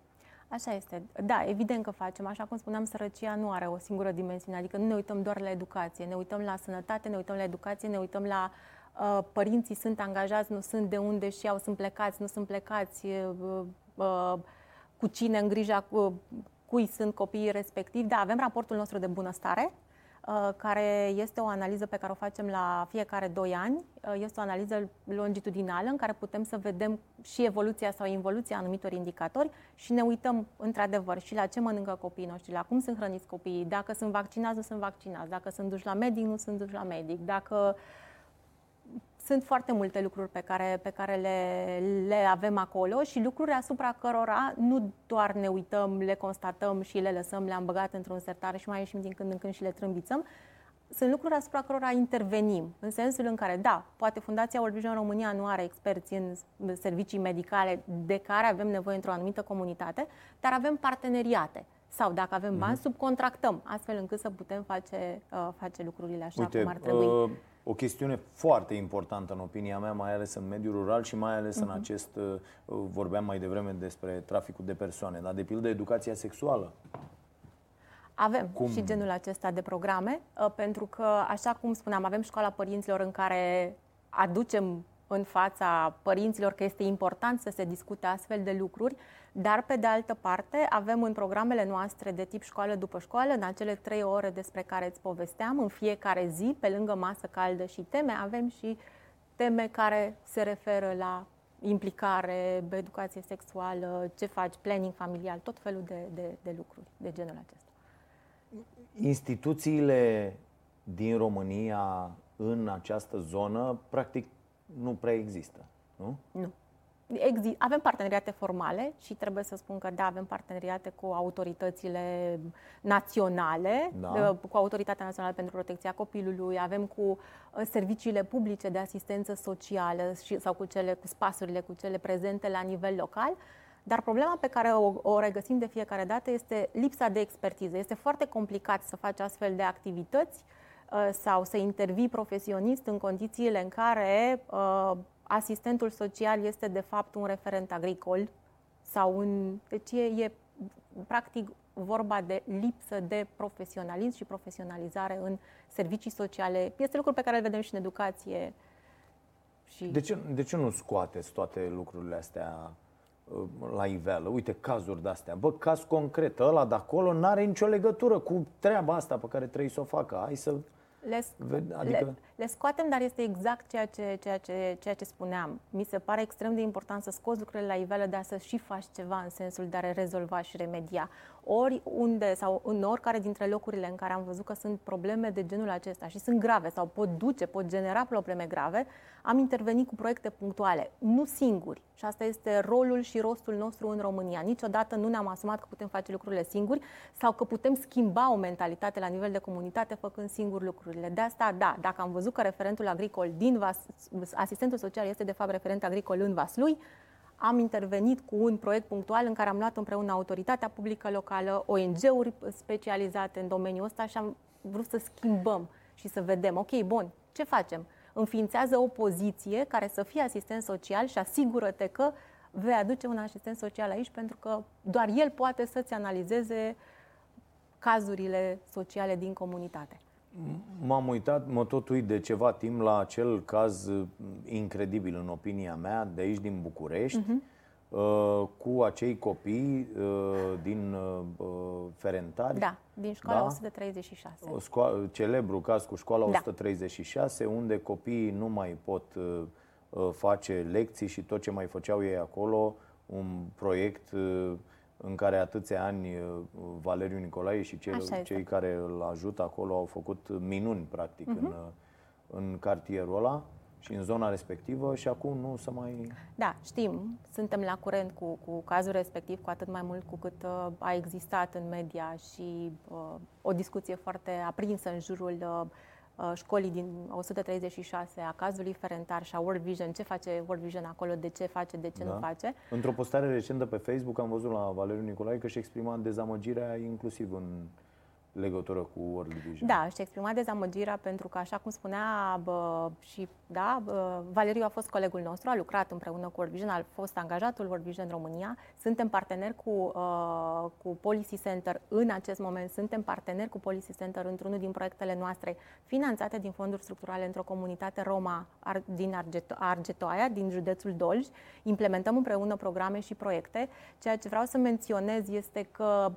Așa este. Da, evident că facem. Așa cum spuneam, sărăcia nu are o singură dimensiune. Adică nu ne uităm doar la educație. Ne uităm la sănătate, ne uităm la educație, ne uităm la uh, părinții sunt angajați, nu sunt de unde și au, sunt plecați, nu sunt plecați, uh, uh, cu cine în grija cu, cui sunt copiii respectivi. Da, avem raportul nostru de bunăstare, uh, care este o analiză pe care o facem la fiecare 2 ani. Uh, Este o analiză longitudinală în care putem să vedem și evoluția sau involuția anumitor indicatori și ne uităm într-adevăr și la ce mănâncă copiii noștri, la cum sunt hrăniți copiii, dacă sunt vaccinați, nu sunt vaccinați, dacă sunt duși la medic, nu sunt duși la medic, dacă sunt foarte multe lucruri pe care, pe care le, le avem acolo și lucruri asupra cărora nu doar ne uităm, le constatăm și le lăsăm, le-am băgat într-un sertar și mai ieșim din când în când și le trâmbițăm. Sunt lucruri asupra cărora intervenim, în sensul în care, da, poate Fundația World Vision România nu are experți în servicii medicale de care avem nevoie într-o anumită comunitate, dar avem parteneriate. Sau dacă avem bani, subcontractăm, astfel încât să putem face, uh, face lucrurile așa Uite, cum ar trebui. uh, o chestiune foarte importantă în opinia mea, mai ales în mediul rural și mai ales Mhm. în acest, uh, vorbeam mai devreme despre traficul de persoane, dar de pildă educația sexuală. Avem Cum? și genul acesta de programe, uh, pentru că, așa cum spuneam, avem școala părinților în care aducem în fața părinților că este important să se discute astfel de lucruri, dar, pe de altă parte, avem în programele noastre de tip școală după școală, în acele trei ore despre care îți povesteam, în fiecare zi, pe lângă masă caldă și teme, avem și teme care se referă la implicare, educație sexuală, ce faci, planning familial, tot felul de, de, de lucruri de genul acesta. Instituțiile din România în această zonă, practic, nu prea există, nu? Nu. Exi- avem parteneriate formale și trebuie să spun că da, avem parteneriate cu autoritățile naționale, Da. de- cu Autoritatea Națională pentru Protecția Copilului, avem cu uh, serviciile publice de asistență socială și, sau cu cele cu spasurile, cu cele prezente la nivel local. Dar problema pe care o, o regăsim de fiecare dată este lipsa de expertiză. Este foarte complicat să faci astfel de activități uh, sau să intervii profesionist în condițiile în care uh, asistentul social este de fapt un referent agricol sau un... Deci e, e practic vorba de lipsă de profesionalism și profesionalizare în servicii sociale. Este lucru pe care îl vedem și în educație. Și... De ce, de ce nu scoateți toate lucrurile astea uh, la iveală? Uite, cazuri de-astea. Bă, caz concret, ăla de acolo n-are nicio legătură cu treaba asta pe care trebuie să o facă. Hai să... Le, Ved- adică- le, le scoatem, dar este exact ceea ce, ceea, ce, ceea ce spuneam. Mi se pare extrem de important să scoți lucrurile la iveală, dar să și faci ceva în sensul de a le rezolva și remedia. Ori unde sau în oricare dintre locurile în care am văzut că sunt probleme de genul acesta și sunt grave sau pot duce, pot genera probleme grave, am intervenit cu proiecte punctuale, nu singuri. Și asta este rolul și rostul nostru în România. Niciodată nu ne-am asumat că putem face lucrurile singuri sau că putem schimba o mentalitate la nivel de comunitate făcând singuri lucrurile. De asta, da, dacă am văzut că referentul agricol din Vas, asistentul social este de fapt referent agricol în Vaslui, am intervenit cu un proiect punctual în care am luat împreună autoritatea publică locală, ONG-uri specializate în domeniul ăsta și am vrut să schimbăm și să vedem, ok, bun, ce facem? Înființează o poziție care să fie asistent social și asigură-te că vei aduce un asistent social aici pentru că doar el poate să-ți analizeze cazurile sociale din comunitate. M-am uitat, mă tot uit de ceva timp la acel caz uh, incredibil în opinia mea, de aici din București, Mhm. Uh, cu acei copii uh, din uh, Ferentari. Da, din școala da? 136. Sco- celebru caz cu școala da. 136, unde copiii nu mai pot uh, face lecții și tot ce mai făceau ei acolo, un proiect uh, în care atâția ani Valeriu Nicolae și cei, cei care îl ajută acolo au făcut minuni, practic, uh-huh. în, în cartierul ăla și în zona respectivă și acum nu să mai... Da, știm, suntem la curent cu, cu cazul respectiv, cu atât mai mult cu cât uh, a existat în media și uh, o discuție foarte aprinsă în jurul uh, uh școlii din 136, a cazului Ferentar și a World Vision, ce face World Vision acolo, de ce face, de ce da. nu face. Într-o postare recentă pe Facebook am văzut la Valeriu Nicolae că și exprima dezamăgirea inclusiv în legătură cu World Vision. Da, și exprima dezamăgirea pentru că, așa cum spunea bă, și, da, bă, Valeriu a fost colegul nostru, a lucrat împreună cu World Vision, a fost angajatul World Vision România, suntem parteneri cu, uh, cu Policy Center în acest moment, suntem parteneri cu Policy Center într-unul din proiectele noastre finanțate din fonduri structurale într-o comunitate Roma din Argeto- Argetoaia, din județul Dolj. Implementăm împreună programe și proiecte. Ceea ce vreau să menționez este că Uh,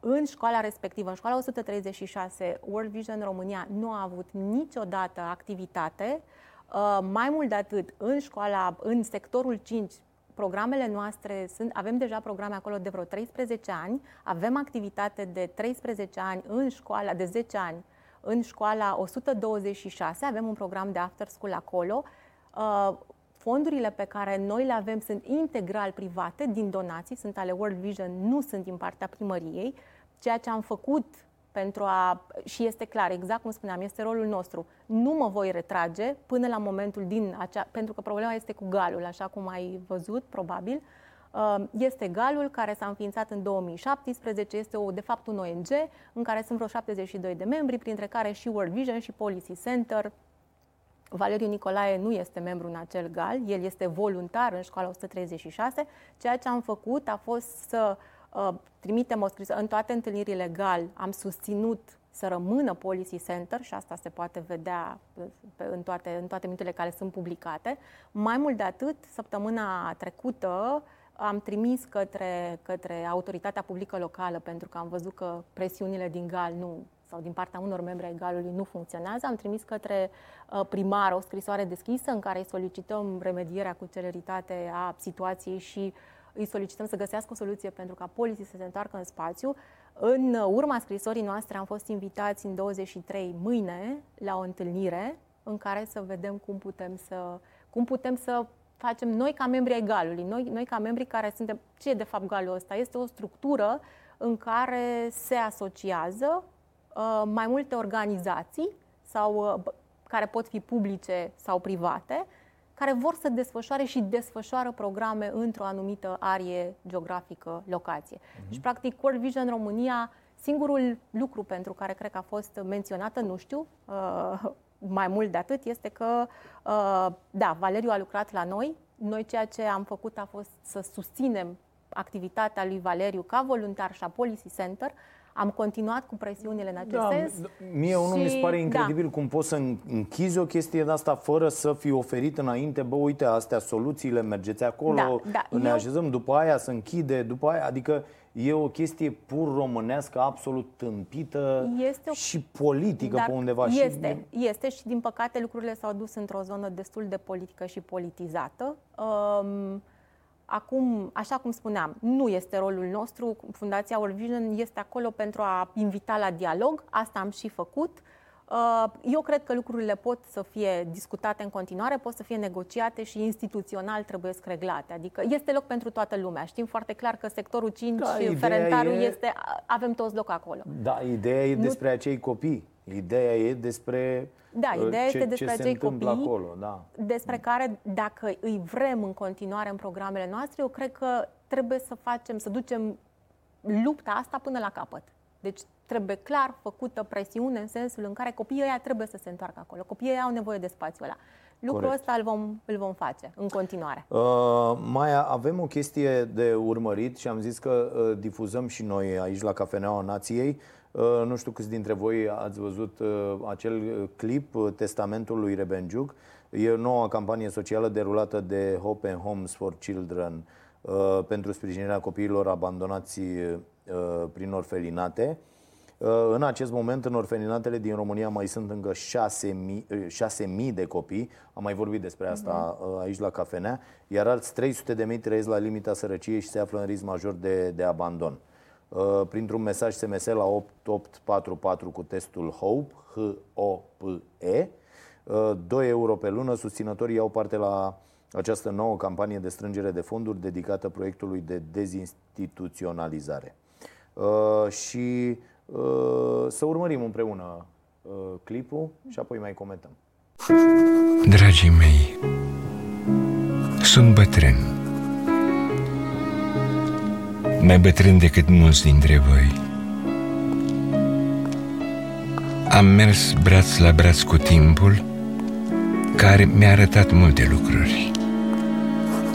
în școala respectivă, în școala 136, World Vision România nu a avut niciodată activitate. Uh, mai mult de atât, în școala, în sectorul 5, programele noastre sunt, avem deja programe acolo de vreo 13 ani, avem activitate de 13 ani în școala, de 10 ani, în școala 126, avem un program de after school acolo. Uh, fondurile pe care noi le avem sunt integral private, din donații, sunt ale World Vision, nu sunt din partea primăriei. Ceea ce am făcut pentru a, și este clar, exact cum spuneam, este rolul nostru. Nu mă voi retrage până la momentul din acea, pentru că problema este cu galul, așa cum ai văzut, probabil. Uh, este galul care s-a înființat în 2017, este o, de fapt un ONG în care sunt vreo 72 de membri, printre care și World Vision și Policy Center, Valeriu Nicolae nu este membru în acel GAL, el este voluntar în școala 136. Ceea ce am făcut a fost să uh, trimitem o scrisă în toate întâlnirile GAL, am susținut să rămână Policy Center și asta se poate vedea în toate, în toate minutele care sunt publicate. Mai mult de atât, săptămâna trecută am trimis către, către autoritatea publică locală pentru că am văzut că presiunile din GAL nu sau din partea unor membri ai galului nu funcționează. Am trimis către uh, primar o scrisoare deschisă în care îi solicităm remedierea cu celeritate a situației și îi solicităm să găsească o soluție pentru ca poliții să se întoarcă în spațiu. În urma scrisorii noastre am fost invitați în 23 mâine la o întâlnire în care să vedem cum putem să, cum putem să facem noi ca membri ai galului, noi, noi ca membri care suntem... Ce e de fapt galul ăsta? Este o structură în care se asociază Uh, mai multe organizații sau uh, care pot fi publice sau private, care vor să desfășoare și desfășoară programe într-o anumită arie geografică, locație. Uh-huh. Și, practic, World Vision România, singurul lucru pentru care cred că a fost menționată, nu știu, uh, mai mult de atât, este că, da, Valeriu a lucrat la noi. Noi ceea ce am făcut a fost să susținem activitatea lui Valeriu ca voluntar și a Policy Center, am continuat cu presiunile în acest da, sens. Mie unul și, mi se pare incredibil da. cum poți să închizi o chestie de asta fără să fi oferit înainte, bă, uite, astea soluțiile, mergeți acolo, da, da. ne Eu... așezăm, după aia să închide, după aia, adică e o chestie pur românească, absolut tâmpită este o... și politică Dar pe undeva. Este, și... este și din păcate lucrurile s-au dus într-o zonă destul de politică și politizată. Um, Acum, așa cum spuneam, nu este rolul nostru. Fundația World Vision este acolo pentru a invita la dialog. Asta am și făcut. Uh, eu cred că lucrurile pot să fie discutate în continuare, pot să fie negociate și instituțional trebuie să reglate. Adică este loc pentru toată lumea. Știm foarte clar că sectorul 5, da, Ferentarul, e... este, avem toți loc acolo. Da, ideea e despre nu... acei copii. Ideea e despre da, uh, ideea ce, este despre ce acei copii acolo, da. despre care, dacă îi vrem în continuare în programele noastre, eu cred că trebuie să facem, să ducem lupta asta până la capăt. Deci trebuie clar făcută presiune în sensul în care copiii ăia trebuie să se întoarcă acolo. Copiii ăia au nevoie de spațiul ăla. Lucrul Corect. ăsta îl vom, îl vom face în continuare. Uh, Maia, avem o chestie de urmărit și am zis că uh, difuzăm și noi aici la Cafeneaua Nației. Uh, nu știu câți dintre voi ați văzut uh, acel clip, uh, Testamentul lui Rebenjuc. E o nouă campanie socială derulată de Hope and Homes for Children pentru sprijinirea copiilor abandonați prin orfelinate. În acest moment, în orfelinatele din România mai sunt încă 6.000, de copii, am mai vorbit despre asta uh-huh. aici la cafenea, iar alți 300 de mii trăiesc la limita sărăciei și se află în risc major de, de abandon. Printr-un mesaj SMS la 8844 cu testul HOPE, H-O-P-E, 2 euro pe lună, susținătorii iau parte la această nouă campanie de strângere de fonduri dedicată proiectului de dezinstituționalizare. Și Uh, să urmărim împreună uh, clipul și apoi mai comentăm. Dragii mei, sunt bătrân. Mai bătrân decât mulți dintre voi. Am mers braț la braț cu timpul, care mi-a arătat multe lucruri.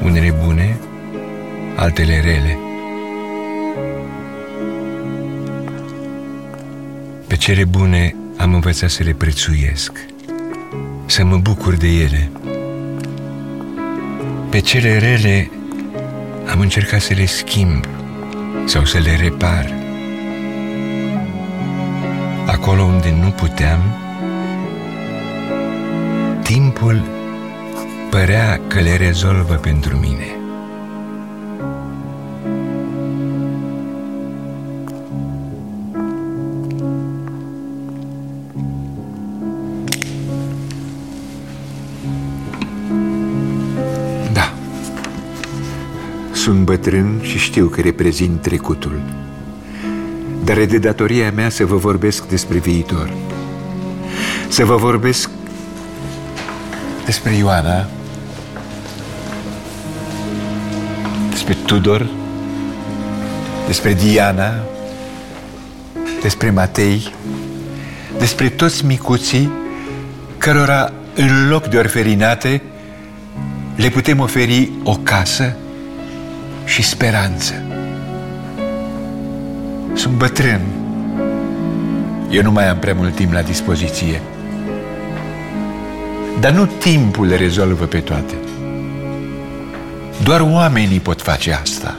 Unele bune, altele rele – Pe cele bune am învățat să le prețuiesc, să mă bucur de ele. Pe cele rele am încercat să le schimb sau să le repar. Acolo unde nu puteam, timpul părea că le rezolvă pentru mine. Sunt bătrân și știu că reprezint trecutul. Dar e de datoria mea să vă vorbesc despre viitor. Să vă vorbesc despre Ioana Despre Tudor Despre Diana Despre Matei Despre toți micuții Cărora în loc de orferinate le putem oferi o casă și speranță. Sunt bătrân. Eu nu mai am prea mult timp la dispoziție. Dar nu timpul le rezolvă pe toate. Doar oamenii pot face asta.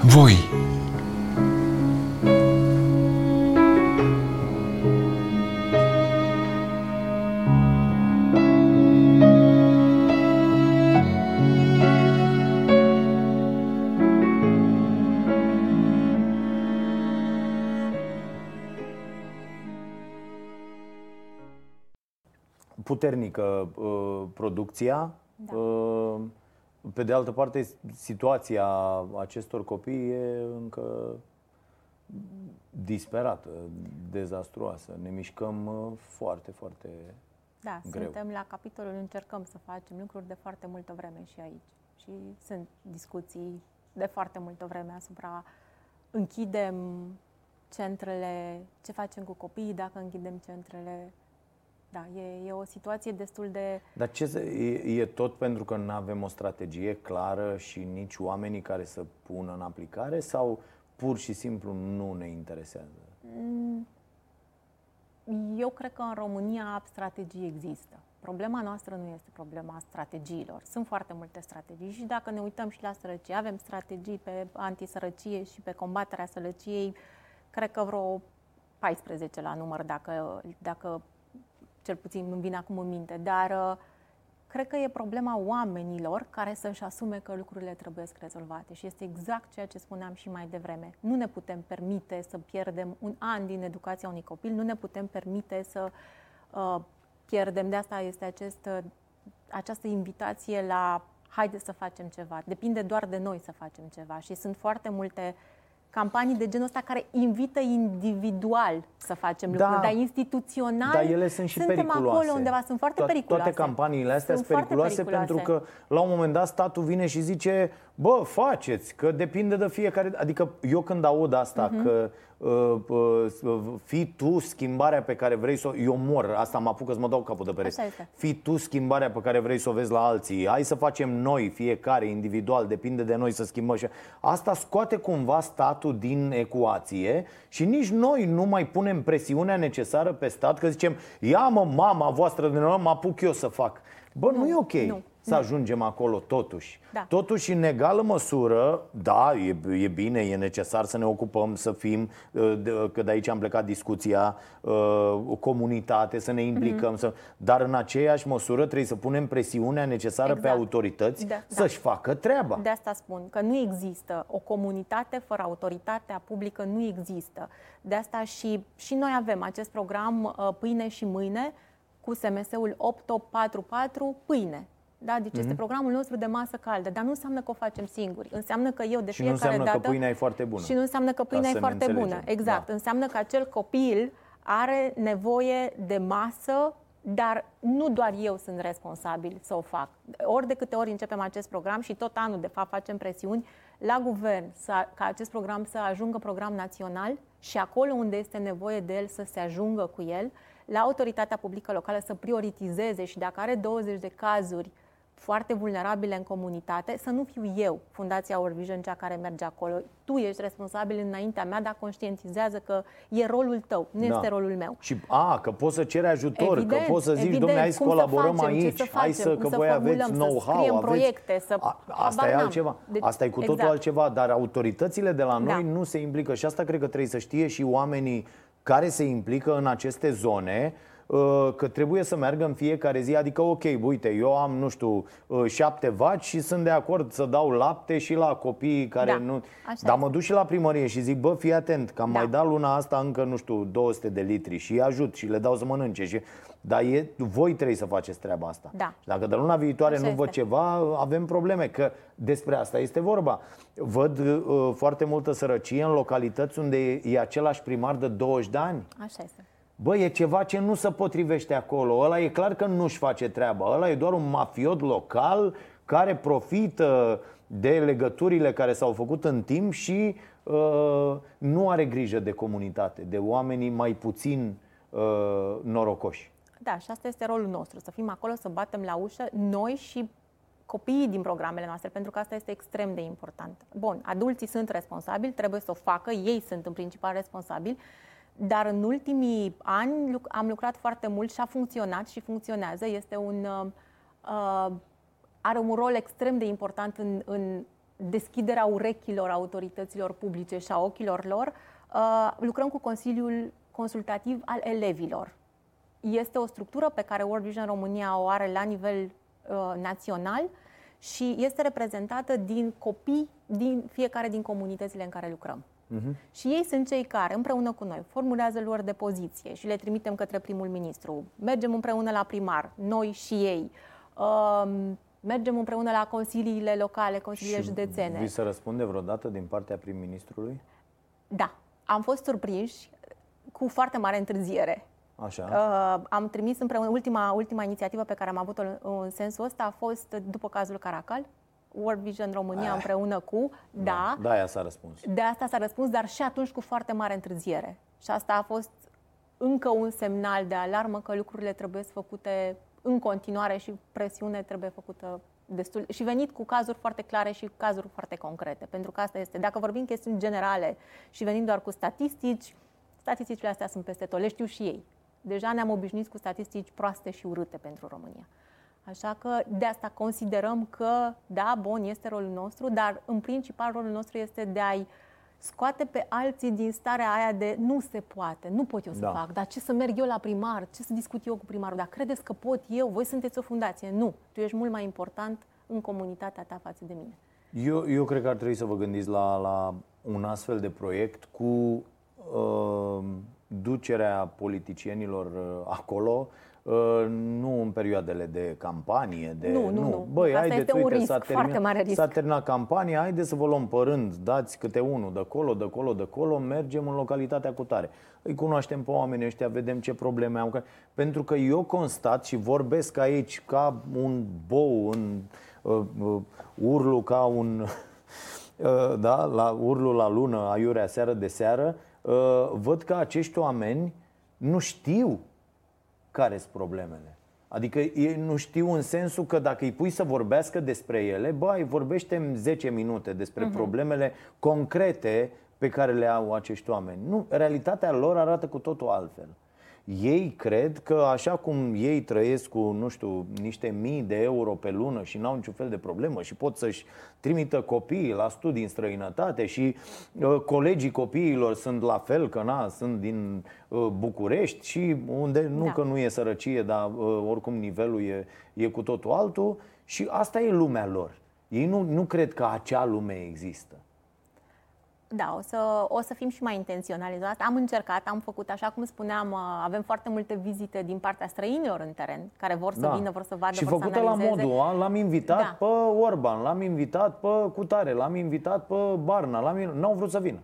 Voi puternică uh, producția. Da. Uh, pe de altă parte, situația acestor copii e încă disperată, dezastruoasă. Ne mișcăm uh, foarte, foarte da, greu. suntem la capitolul încercăm să facem lucruri de foarte multă vreme și aici. Și sunt discuții de foarte multă vreme asupra închidem centrele, ce facem cu copiii dacă închidem centrele, da, e, e o situație destul de... Dar ce e, e tot pentru că nu avem o strategie clară și nici oamenii care să pună în aplicare sau pur și simplu nu ne interesează? Mm, eu cred că în România strategii există. Problema noastră nu este problema strategiilor. Sunt foarte multe strategii și dacă ne uităm și la sărăcie, avem strategii pe antisărăcie și pe combaterea sărăciei, cred că vreo 14 la număr dacă, dacă cel puțin îmi vine acum în minte, dar uh, cred că e problema oamenilor care să-și asume că lucrurile trebuie rezolvate și este exact ceea ce spuneam și mai devreme. Nu ne putem permite să pierdem un an din educația unui copil, nu ne putem permite să uh, pierdem. De asta este acest, uh, această invitație la haide să facem ceva. Depinde doar de noi să facem ceva și sunt foarte multe uh, campanii de genul ăsta care invită individual să facem da. lucruri, dar instituțional dar ele sunt și suntem periculoase. acolo undeva, sunt foarte to- periculoase. Toate campaniile astea sunt, sunt periculoase, periculoase pentru că la un moment dat statul vine și zice bă, faceți, că depinde de fiecare... Adică eu când aud asta, uh-huh. că uh, uh, fii tu schimbarea pe care vrei să o... Eu mor, asta mă apucă să mă dau capul de pereți. Fii tu schimbarea pe care vrei să o vezi la alții. Hai să facem noi, fiecare, individual, depinde de noi să schimbăm. Și asta scoate cumva statul din ecuație și nici noi nu mai punem presiunea necesară pe stat, că zicem, ia mă, mama voastră de noi, mă apuc eu să fac. Bă, nu, nu e ok. Nu. Să ajungem acolo totuși. Da. Totuși, în egală măsură, da, e, e bine, e necesar să ne ocupăm, să fim, uh, de- că de aici am plecat discuția, uh, o comunitate, să ne implicăm, să, dar în aceeași măsură trebuie să punem presiunea necesară pe Exact. autorități Da, da. să-și facă treaba. De asta spun că nu există o comunitate fără autoritatea publică, nu există. De asta și, și noi avem acest program uh, Pâine și Mâine cu SMS-ul 8844 Pâine. Da? Deci Mhm. este programul nostru de masă caldă, dar nu înseamnă că o facem singuri. Înseamnă că eu de Și nu fiecare înseamnă că dată... pâinea e foarte bună. Și nu înseamnă că pâinea să e ne foarte bună. înțelegem. Exact. Da. Înseamnă că acel copil are nevoie de masă, dar nu doar eu sunt responsabil să o fac. Ori de câte ori începem acest program și tot anul, de fapt, facem presiuni la guvern să, ca acest program să ajungă program național și acolo unde este nevoie de el să se ajungă cu el, la autoritatea publică locală să prioritizeze și dacă are 20 de cazuri foarte vulnerabile în comunitate, să nu fiu eu, Fundația World Vision, cea care merge acolo. Tu ești responsabil înaintea mea, dar conștientizează că e rolul tău, nu Da. este rolul meu. Și, a, că poți să ceri ajutor, Evident, că poți să zici, evident. domnule, hai să Cum să colaborăm facem, ce aici, să hai facem, să, cum că să voi aveți formulăm, să know-how, scriem aveți... proiecte, să- A, asta habar e n-am. altceva, Deci, asta e cu totul exact. altceva, dar autoritățile de la noi Da. nu se implică și asta cred că trebuie să știe și oamenii care se implică în aceste zone, uh, că trebuie să meargă în fiecare zi, adică ok, uite, eu am, nu știu, uh, șapte vaci și sunt de acord să dau lapte și la copiii care Da, nu... așa Dar este. mă duc și la primărie și zic, bă, fii atent, că am Da. mai dat luna asta încă, nu știu, 200 de litri și îi ajut și le dau să mănânce. Și... Dar e, voi trebuie să faceți treaba asta. Da. Și dacă de luna viitoare Așa nu văd este. ceva, avem probleme, că despre asta este vorba. Văd uh, foarte multă sărăcie în localități unde e, e același primar de 20 de ani. Așa este. Bă, e ceva ce nu se potrivește acolo. Ăla e clar că nu-și face treaba. Ăla e doar un mafiot local care profită de legăturile care s-au făcut în timp și uh, nu are grijă de comunitate, de oamenii mai puțin uh, norocoși. Da, și asta este rolul nostru, să fim acolo, să batem la ușă, noi și copiii din programele noastre, pentru că asta este extrem de important. Bun, adulții sunt responsabili, trebuie să o facă, ei sunt în principal responsabili, dar în ultimii ani luc- am lucrat foarte mult și a funcționat și funcționează. Este un, uh, uh, are un rol extrem de important în, în deschiderea urechilor autorităților publice și a ochilor lor. Uh, lucrăm cu Consiliul Consultativ al Elevilor. Este o structură pe care World Vision România o are la nivel uh, național și este reprezentată din copii din fiecare din comunitățile în care lucrăm. Uh-huh. Și ei sunt cei care, împreună cu noi, formulează luări de poziție și le trimitem către primul ministru. Mergem împreună la primar, noi și ei. Uh, mergem împreună la consiliile locale, consiliile județene. Vi se răspunde vreodată din partea prim-ministrului? Da, am fost surprinși cu foarte mare întârziere. Așa. Uh, am trimis împreună, ultima, ultima inițiativă pe care am avut-o în, în sensul ăsta a fost după cazul Caracal, World Vision România împreună cu, da, Da, aia s-a răspuns. de asta s-a răspuns, dar și atunci cu foarte mare întârziere. Și asta a fost încă un semnal de alarmă că lucrurile trebuie făcute în continuare și presiune trebuie făcută destul și venit cu cazuri foarte clare și cazuri foarte concrete. Pentru că asta este, dacă vorbim chestiuni generale și venim doar cu statistici, statisticile astea sunt peste tot, le știu și ei. Deja ne-am obișnuit cu statistici proaste și urâte pentru România. Așa că de asta considerăm că, da, bun, este rolul nostru, dar în principal rolul nostru este de a-i scoate pe alții din starea aia de nu se poate, nu pot eu să Da. fac, dar ce să merg eu la primar, ce să discut eu cu primarul, dar credeți că pot eu, voi sunteți o fundație. Nu, tu ești mult mai important în comunitatea ta față de mine. Eu, eu cred că ar trebui să vă gândiți la, la un astfel de proiect cu uh, ducerea politicienilor uh, acolo, uh, nu în perioadele de campanie. De, Nu, nu, nu. Băi, Asta haideți, este un uite, risc, s-a foarte terminat, mare risc. S-a terminat campania, haideți să vă luăm pe rând, dați câte unul de acolo, de acolo, de acolo, mergem în localitatea cu tare. Îi cunoaștem pe oamenii ăștia, vedem ce probleme au. Pentru că eu constat și vorbesc aici ca un bou în uh, uh, urlu ca un uh, da, la urlu la lună, aiurea seară de seară, uh, văd că acești oameni nu știu care sunt problemele. Adică ei nu știu în sensul că dacă îi pui să vorbească despre ele, bă, îi vorbește 10 minute despre uh-huh. problemele concrete pe care le au acești oameni. Nu, realitatea lor arată cu totul altfel. Ei cred că așa cum ei trăiesc cu, nu știu, niște mii de euro pe lună și n-au niciun fel de problemă și pot să-și trimită copiii la studii în străinătate și uh, colegii copiilor sunt la fel, că na, sunt din uh, București și unde nu Da. că nu e sărăcie, dar uh, oricum nivelul e, e cu totul altul și asta e lumea lor. Ei nu, nu cred că acea lume există. Da, o să, o să fim și mai intenționali. la Asta am încercat, am făcut, așa cum spuneam, uh, avem foarte multe vizite din partea străinilor în teren, care vor să vină, vor să vadă, Da. și vor să făcută la analizeze. modul, a, l-am invitat Da. pe Orban, l-am invitat pe Cutare, l-am invitat pe Barna, l-am in- n-au vrut să vină.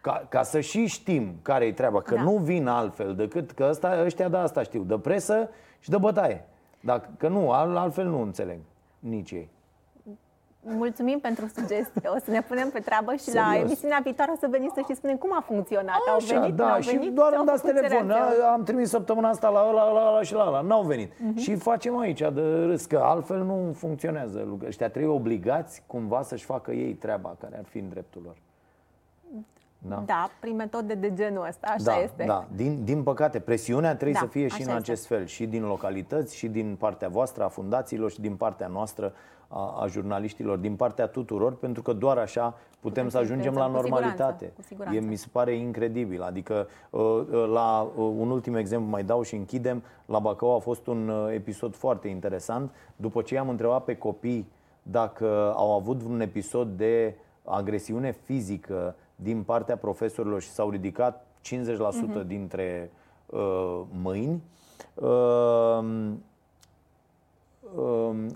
Ca, ca să și știm care e treaba, că Da. nu vin altfel decât că ăsta, ăștia de asta știu, de presă și de bătaie. Dacă, că nu, al, altfel nu înțeleg nici ei. Mulțumim pentru sugestie. O să ne punem pe treabă și la Serios. emisiunea viitoare o să veniți să și spunem cum a funcționat. au Așa, venit, da, n-au și venit, doar au îmi dați făcut telefon. reacția. A, am trimis săptămâna asta la ăla, la ăla și la ăla. N-au venit. Mhm. Și facem aici de râs, că altfel nu funcționează lucrurile. Ăștia trebuie obligați cumva să-și facă ei treaba care ar fi în dreptul lor. Da. Da, prin metode de genul ăsta, așa da, este. Da, din, din păcate, presiunea trebuie Da, să fie și așa în este. acest fel, și din localități, și din partea voastră a fundațiilor, și din partea noastră a, a jurnaliștilor, din partea tuturor, pentru că doar așa putem, Putem să fi ajungem la influență, cu normalitate. siguranță, cu siguranță. E, mi se pare incredibil. Adică, uh, uh, la uh, un ultim exemplu mai dau și închidem, la Bacău a fost un uh, episod foarte interesant. După ce i-am întrebat pe copii dacă au avut un episod de agresiune fizică din partea profesorilor și s-au ridicat 50% dintre uh, mâini. Uh, um,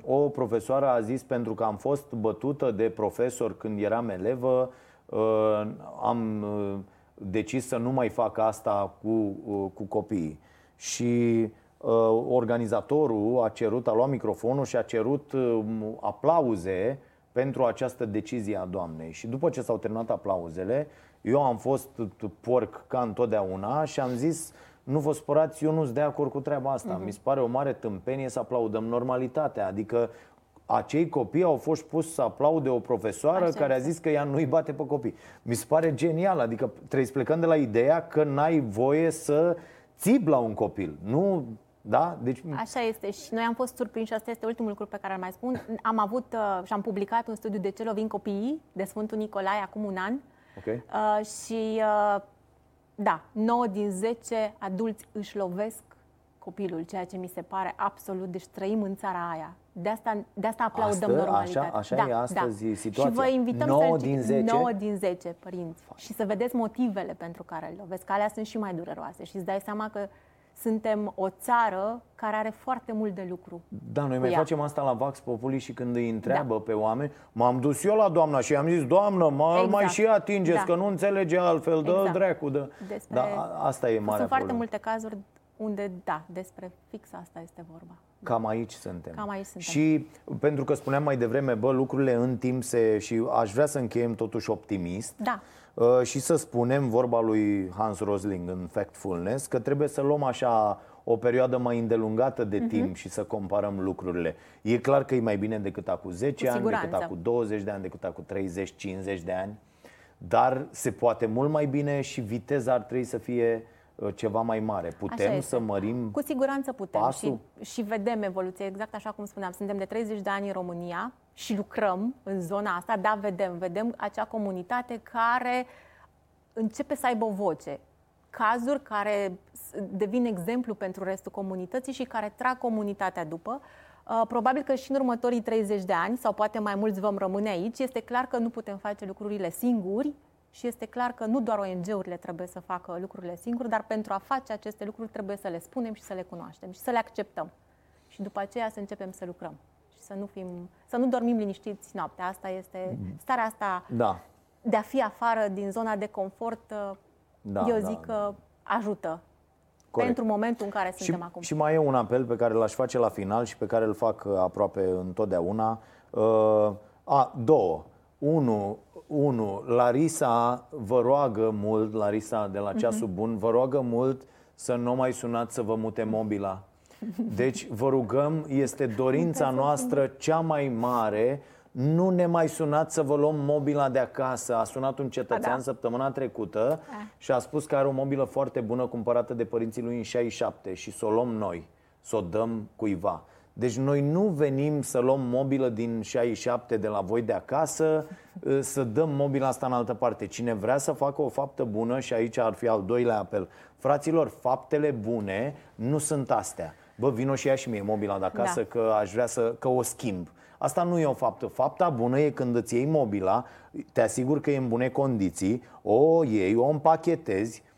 o profesoară a zis pentru că am fost bătută de profesor când eram elevă, uh, am uh, decis să nu mai fac asta cu, uh, cu copiii. Și uh, organizatorul a cerut, a luat microfonul și a cerut uh, aplauze pentru această decizie a doamnei. Și după ce s-au terminat aplauzele, eu am fost porc ca întotdeauna și am zis nu vă spărați, eu nu sunt de acord cu treaba asta. Mi se pare o mare tâmpenie să aplaudăm normalitatea. Adică acei copii au fost pus să aplaude o profesoară Așa care a este. zis că ea nu-i bate pe copii. Mi se pare genial. Adică trebuie să plecăm de la ideea că n-ai voie să țip la un copil. Nu, da? Deci Așa este și noi am fost surprinși, asta este ultimul lucru pe care îl mai spun. Am avut uh, și am publicat un studiu de ce lovim copiii de Sfântul Nicolae acum un an Ok. uh, și uh, da, 9 din 10 adulți își lovesc copilul, ceea ce mi se pare absolut, deci trăim în țara aia. De asta, de asta aplaudăm Astăzi? normalitatea. Așa- așa da, e astăzi da. situația. Și vă invităm 9 să din 10? 9 din 10 părinți. Și să vedeți motivele pentru care îl lovesc, că alea sunt și mai dureroase. Și îți dai seama că suntem o țară care are foarte mult de lucru. Da, noi cu mai ea. facem asta la Vax Populi și când îi întreabă pe oameni, m-am dus eu la doamna și i-am zis, doamnă, mă Exact. mai și atingeți, Da. că nu înțelege altfel, dă Exact. dracu, dă. Despre- Da, a- asta e marea Sunt foarte problemă. multe cazuri unde, da, despre fix asta este vorba. Cam aici suntem. Cam aici suntem. Și pentru că spuneam mai devreme, bă, lucrurile în timp se... și aș vrea să încheiem totuși optimist. Da. Uh, și să spunem vorba lui Hans Rosling în Factfulness că trebuie să luăm așa o perioadă mai îndelungată Mhm. de timp și să comparăm lucrurile. E clar că e mai bine decât acum 10 Cu ani, decât siguranță. acum 20 de ani, decât acum 30-50 de ani, dar se poate mult mai bine și viteza ar trebui să fie uh, ceva mai mare. Așa Putem este. să mărim Cu siguranță putem pasul? și, și vedem evoluție, exact așa cum spuneam. Suntem de 30 de ani în România și lucrăm în zona asta, da, vedem, vedem acea comunitate care începe să aibă o voce. Cazuri care s- devin exemplu pentru restul comunității și care trag comunitatea după. Uh, Probabil că și în următorii 30 de ani, sau poate mai mulți vom rămâne aici, este clar că nu putem face lucrurile singuri și este clar că nu doar ONG-urile trebuie să facă lucrurile singuri, dar pentru a face aceste lucruri trebuie să le spunem și să le cunoaștem și să le acceptăm. Și după aceea să începem să lucrăm și să nu, fim, să nu dormim liniștiți noaptea. Asta este starea asta Da, de a fi afară din zona de confort, uh, Da, eu da, zic că ajută Corect. pentru momentul în care Și, suntem acum. și mai e un apel pe care l-aș face la final și pe care îl fac uh, aproape întotdeauna. Uh, a, două. Unu, unu, Larisa vă roagă mult, Larisa de la Ceasul Mhm. Bun, vă roagă mult să nu mai sunați să vă mute mobila. Deci vă rugăm, este dorința noastră cea mai mare nu ne mai sunați să vă luăm mobila de acasă. A sunat un cetățean da. săptămâna trecută și a spus că are o mobilă foarte bună cumpărată de părinții lui în 67 și să o luăm noi, să o dăm cuiva. Deci noi nu venim să luăm mobilă din 67 de la voi de acasă, ă, să dăm mobila asta în altă parte. Cine vrea să facă o faptă bună, și aici ar fi al doilea apel, fraților, faptele bune nu sunt astea. Bă, vino și ia și mie mobila de acasă da. că aș vrea să, că o schimb. Asta nu e o faptă. Fapta bună e când îți iei mobila, te asigur că e în bune condiții, o iei, o împachetezi, ă,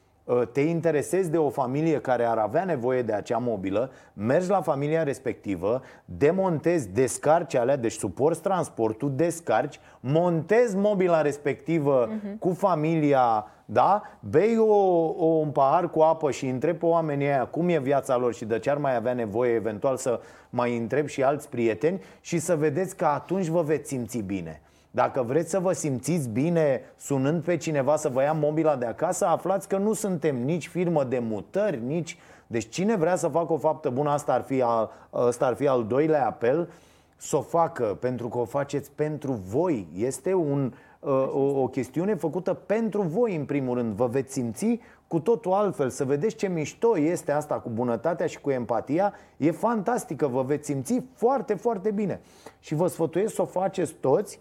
te interesezi de o familie care ar avea nevoie de acea mobilă, mergi la familia respectivă, demontezi, descarci alea, deci suporți transportul, descarci, montezi mobila respectivă uh-huh. cu familia da? Bei o, o, un pahar cu apă și întrebi pe oamenii aia cum e viața lor și de ce ar mai avea nevoie eventual să mai întreb și alți prieteni și să vedeți că atunci vă veți simți bine. Dacă vreți să vă simțiți bine sunând pe cineva să vă ia mobila de acasă, aflați că nu suntem nici firmă de mutări, nici... Deci cine vrea să facă o faptă bună, asta ar fi al, asta ar fi al doilea apel, să o facă, pentru că o faceți pentru voi. Este un, o, o chestiune făcută pentru voi, în primul rând. Vă veți simți cu totul altfel, să vedeți ce mișto este asta cu bunătatea și cu empatia. E fantastică, vă veți simți foarte, foarte bine. Și vă sfătuiesc să o faceți toți,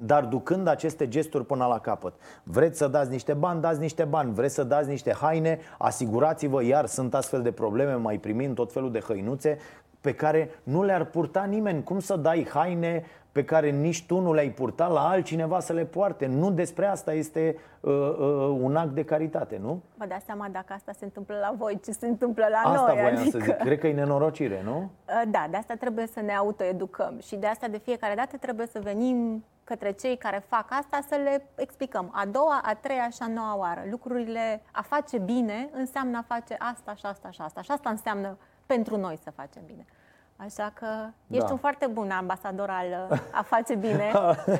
dar ducând aceste gesturi până la capăt. Vreți să dați niște bani, dați niște bani. Vreți să dați niște haine, asigurați-vă, iar sunt astfel de probleme, mai primind tot felul de hăinuțe pe care nu le-ar purta nimeni. Cum să dai haine pe care nici tu nu le-ai purtat la altcineva să le poarte. Nu despre asta este uh, uh, un act de caritate, nu? Vă dați seama dacă asta se întâmplă la voi, ce se întâmplă la asta noi. Asta voiam adică... să zic. Cred că e nenorocire, nu? Uh, da, de asta trebuie să ne autoeducăm și de asta de fiecare dată trebuie să venim către cei care fac asta să le explicăm. A doua, a treia și a noua oară. Lucrurile, a face bine înseamnă a face asta și asta și asta. Și asta înseamnă pentru noi să facem bine. Așa că ești da. un foarte bun ambasador al a face bine.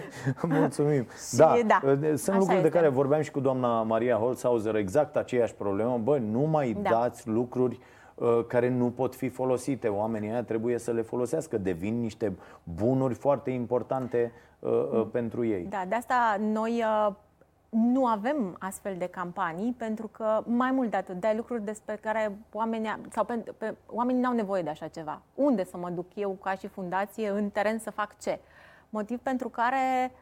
Mulțumim. da, da, sunt Așa lucruri este. de care vorbeam și cu doamna Maria Holzhauser, exact aceeași problemă. Bă, nu mai da. dați lucruri uh, care nu pot fi folosite. Oamenii aia trebuie să le folosească. Devin niște bunuri foarte importante uh, uh, mm. pentru ei. Da, de asta noi uh, nu avem astfel de campanii pentru că mai mult de atât, de lucruri despre care oamenii sau pe, pe, oamenii n-au nevoie de așa ceva. Unde să mă duc eu ca și fundație în teren să fac ce? Motiv pentru care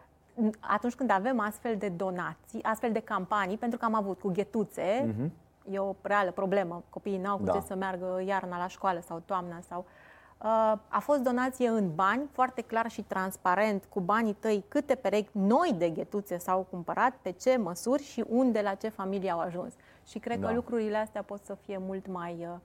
atunci când avem astfel de donații, astfel de campanii, pentru că am avut cu ghetuțe, uh-huh. e o reală problemă. Copiii n-au cu da. ce să meargă iarna la școală sau toamna sau Uh, a fost donație în bani, foarte clar și transparent, cu banii tăi câte perechi noi de ghetuțe s-au cumpărat, pe ce măsuri și unde, la ce familie au ajuns. Și cred da. că lucrurile astea pot să fie mult mai uh,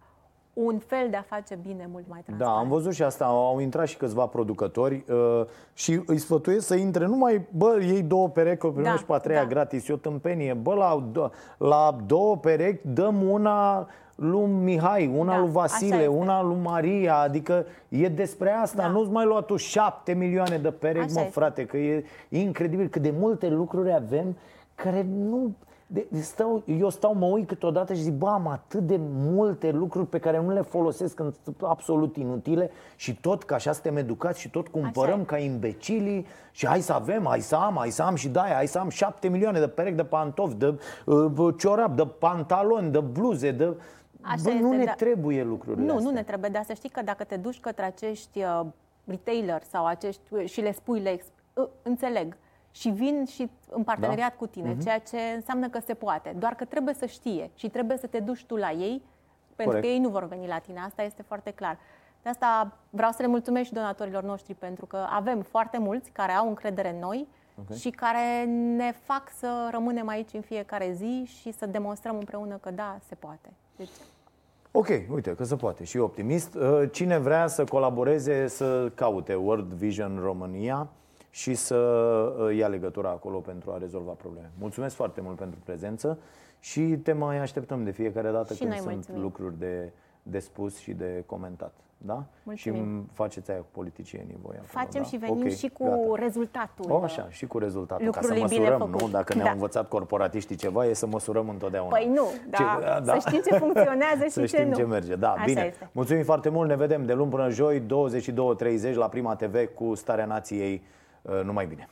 un fel de a face bine mult mai transparent. Da, am văzut și asta. Au intrat și câțiva producători uh, și îi sfătuiesc să intre numai, bă, ei două perechi, o primești da, pe a treia da. gratis, e o tâmpenie. Bă, la, la două perechi dăm una lui Mihai, una da, lui Vasile, una lui Maria, adică e despre asta. Da. Nu-ți mai lua tu șapte milioane de perechi, mă, frate, că e incredibil cât de multe lucruri avem care nu... De, stau, eu stau, mă uit câteodată și zic, bă, am atât de multe lucruri pe care nu le folosesc, sunt absolut inutile și tot, ca așa suntem educați și tot cumpărăm așa ca imbecilii și hai să avem, hai să am, hai să am și da, hai să am șapte milioane de perechi de pantofi, de uh, ciorap, de pantaloni, de bluze, de... Așa Bă, este, nu ne da. trebuie lucrurile Nu, astea. nu ne trebuie, dar să știi că dacă te duci către acești uh, retailer sau acești uh, și le spui, le uh, înțeleg, și vin și în parteneriat da? cu tine, uh-huh. ceea ce înseamnă că se poate. Doar că trebuie să știe și trebuie să te duci tu la ei, pentru Corect. că ei nu vor veni la tine. Asta este foarte clar. De asta vreau să le mulțumesc și donatorilor noștri, pentru că avem foarte mulți care au încredere în noi okay. și care ne fac să rămânem aici în fiecare zi și să demonstrăm împreună că da, se poate. Deci... Ok, uite că se poate și optimist. Uh, cine vrea să colaboreze, să caute World Vision România și să uh, ia legătura acolo pentru a rezolva probleme. Mulțumesc foarte mult pentru prezență și te mai așteptăm de fiecare dată și când sunt mulțumim. lucruri de, de spus și de comentat. Da? Mulțumim. Și faceți aia cu politicienii voi acolo, Facem da? și venim okay, și cu gata. rezultatul. O, așa, și cu rezultatul. Ca să măsurăm, nu? Dacă ne-au da. învățat corporatiștii ceva, e să măsurăm întotdeauna. Păi nu, da. Ce, da. să știm ce funcționează și să ce nu. ce merge. Da, Așa bine. Este. Mulțumim foarte mult, ne vedem de luni până joi, 22.30 la Prima TV cu Starea Nației Numai bine!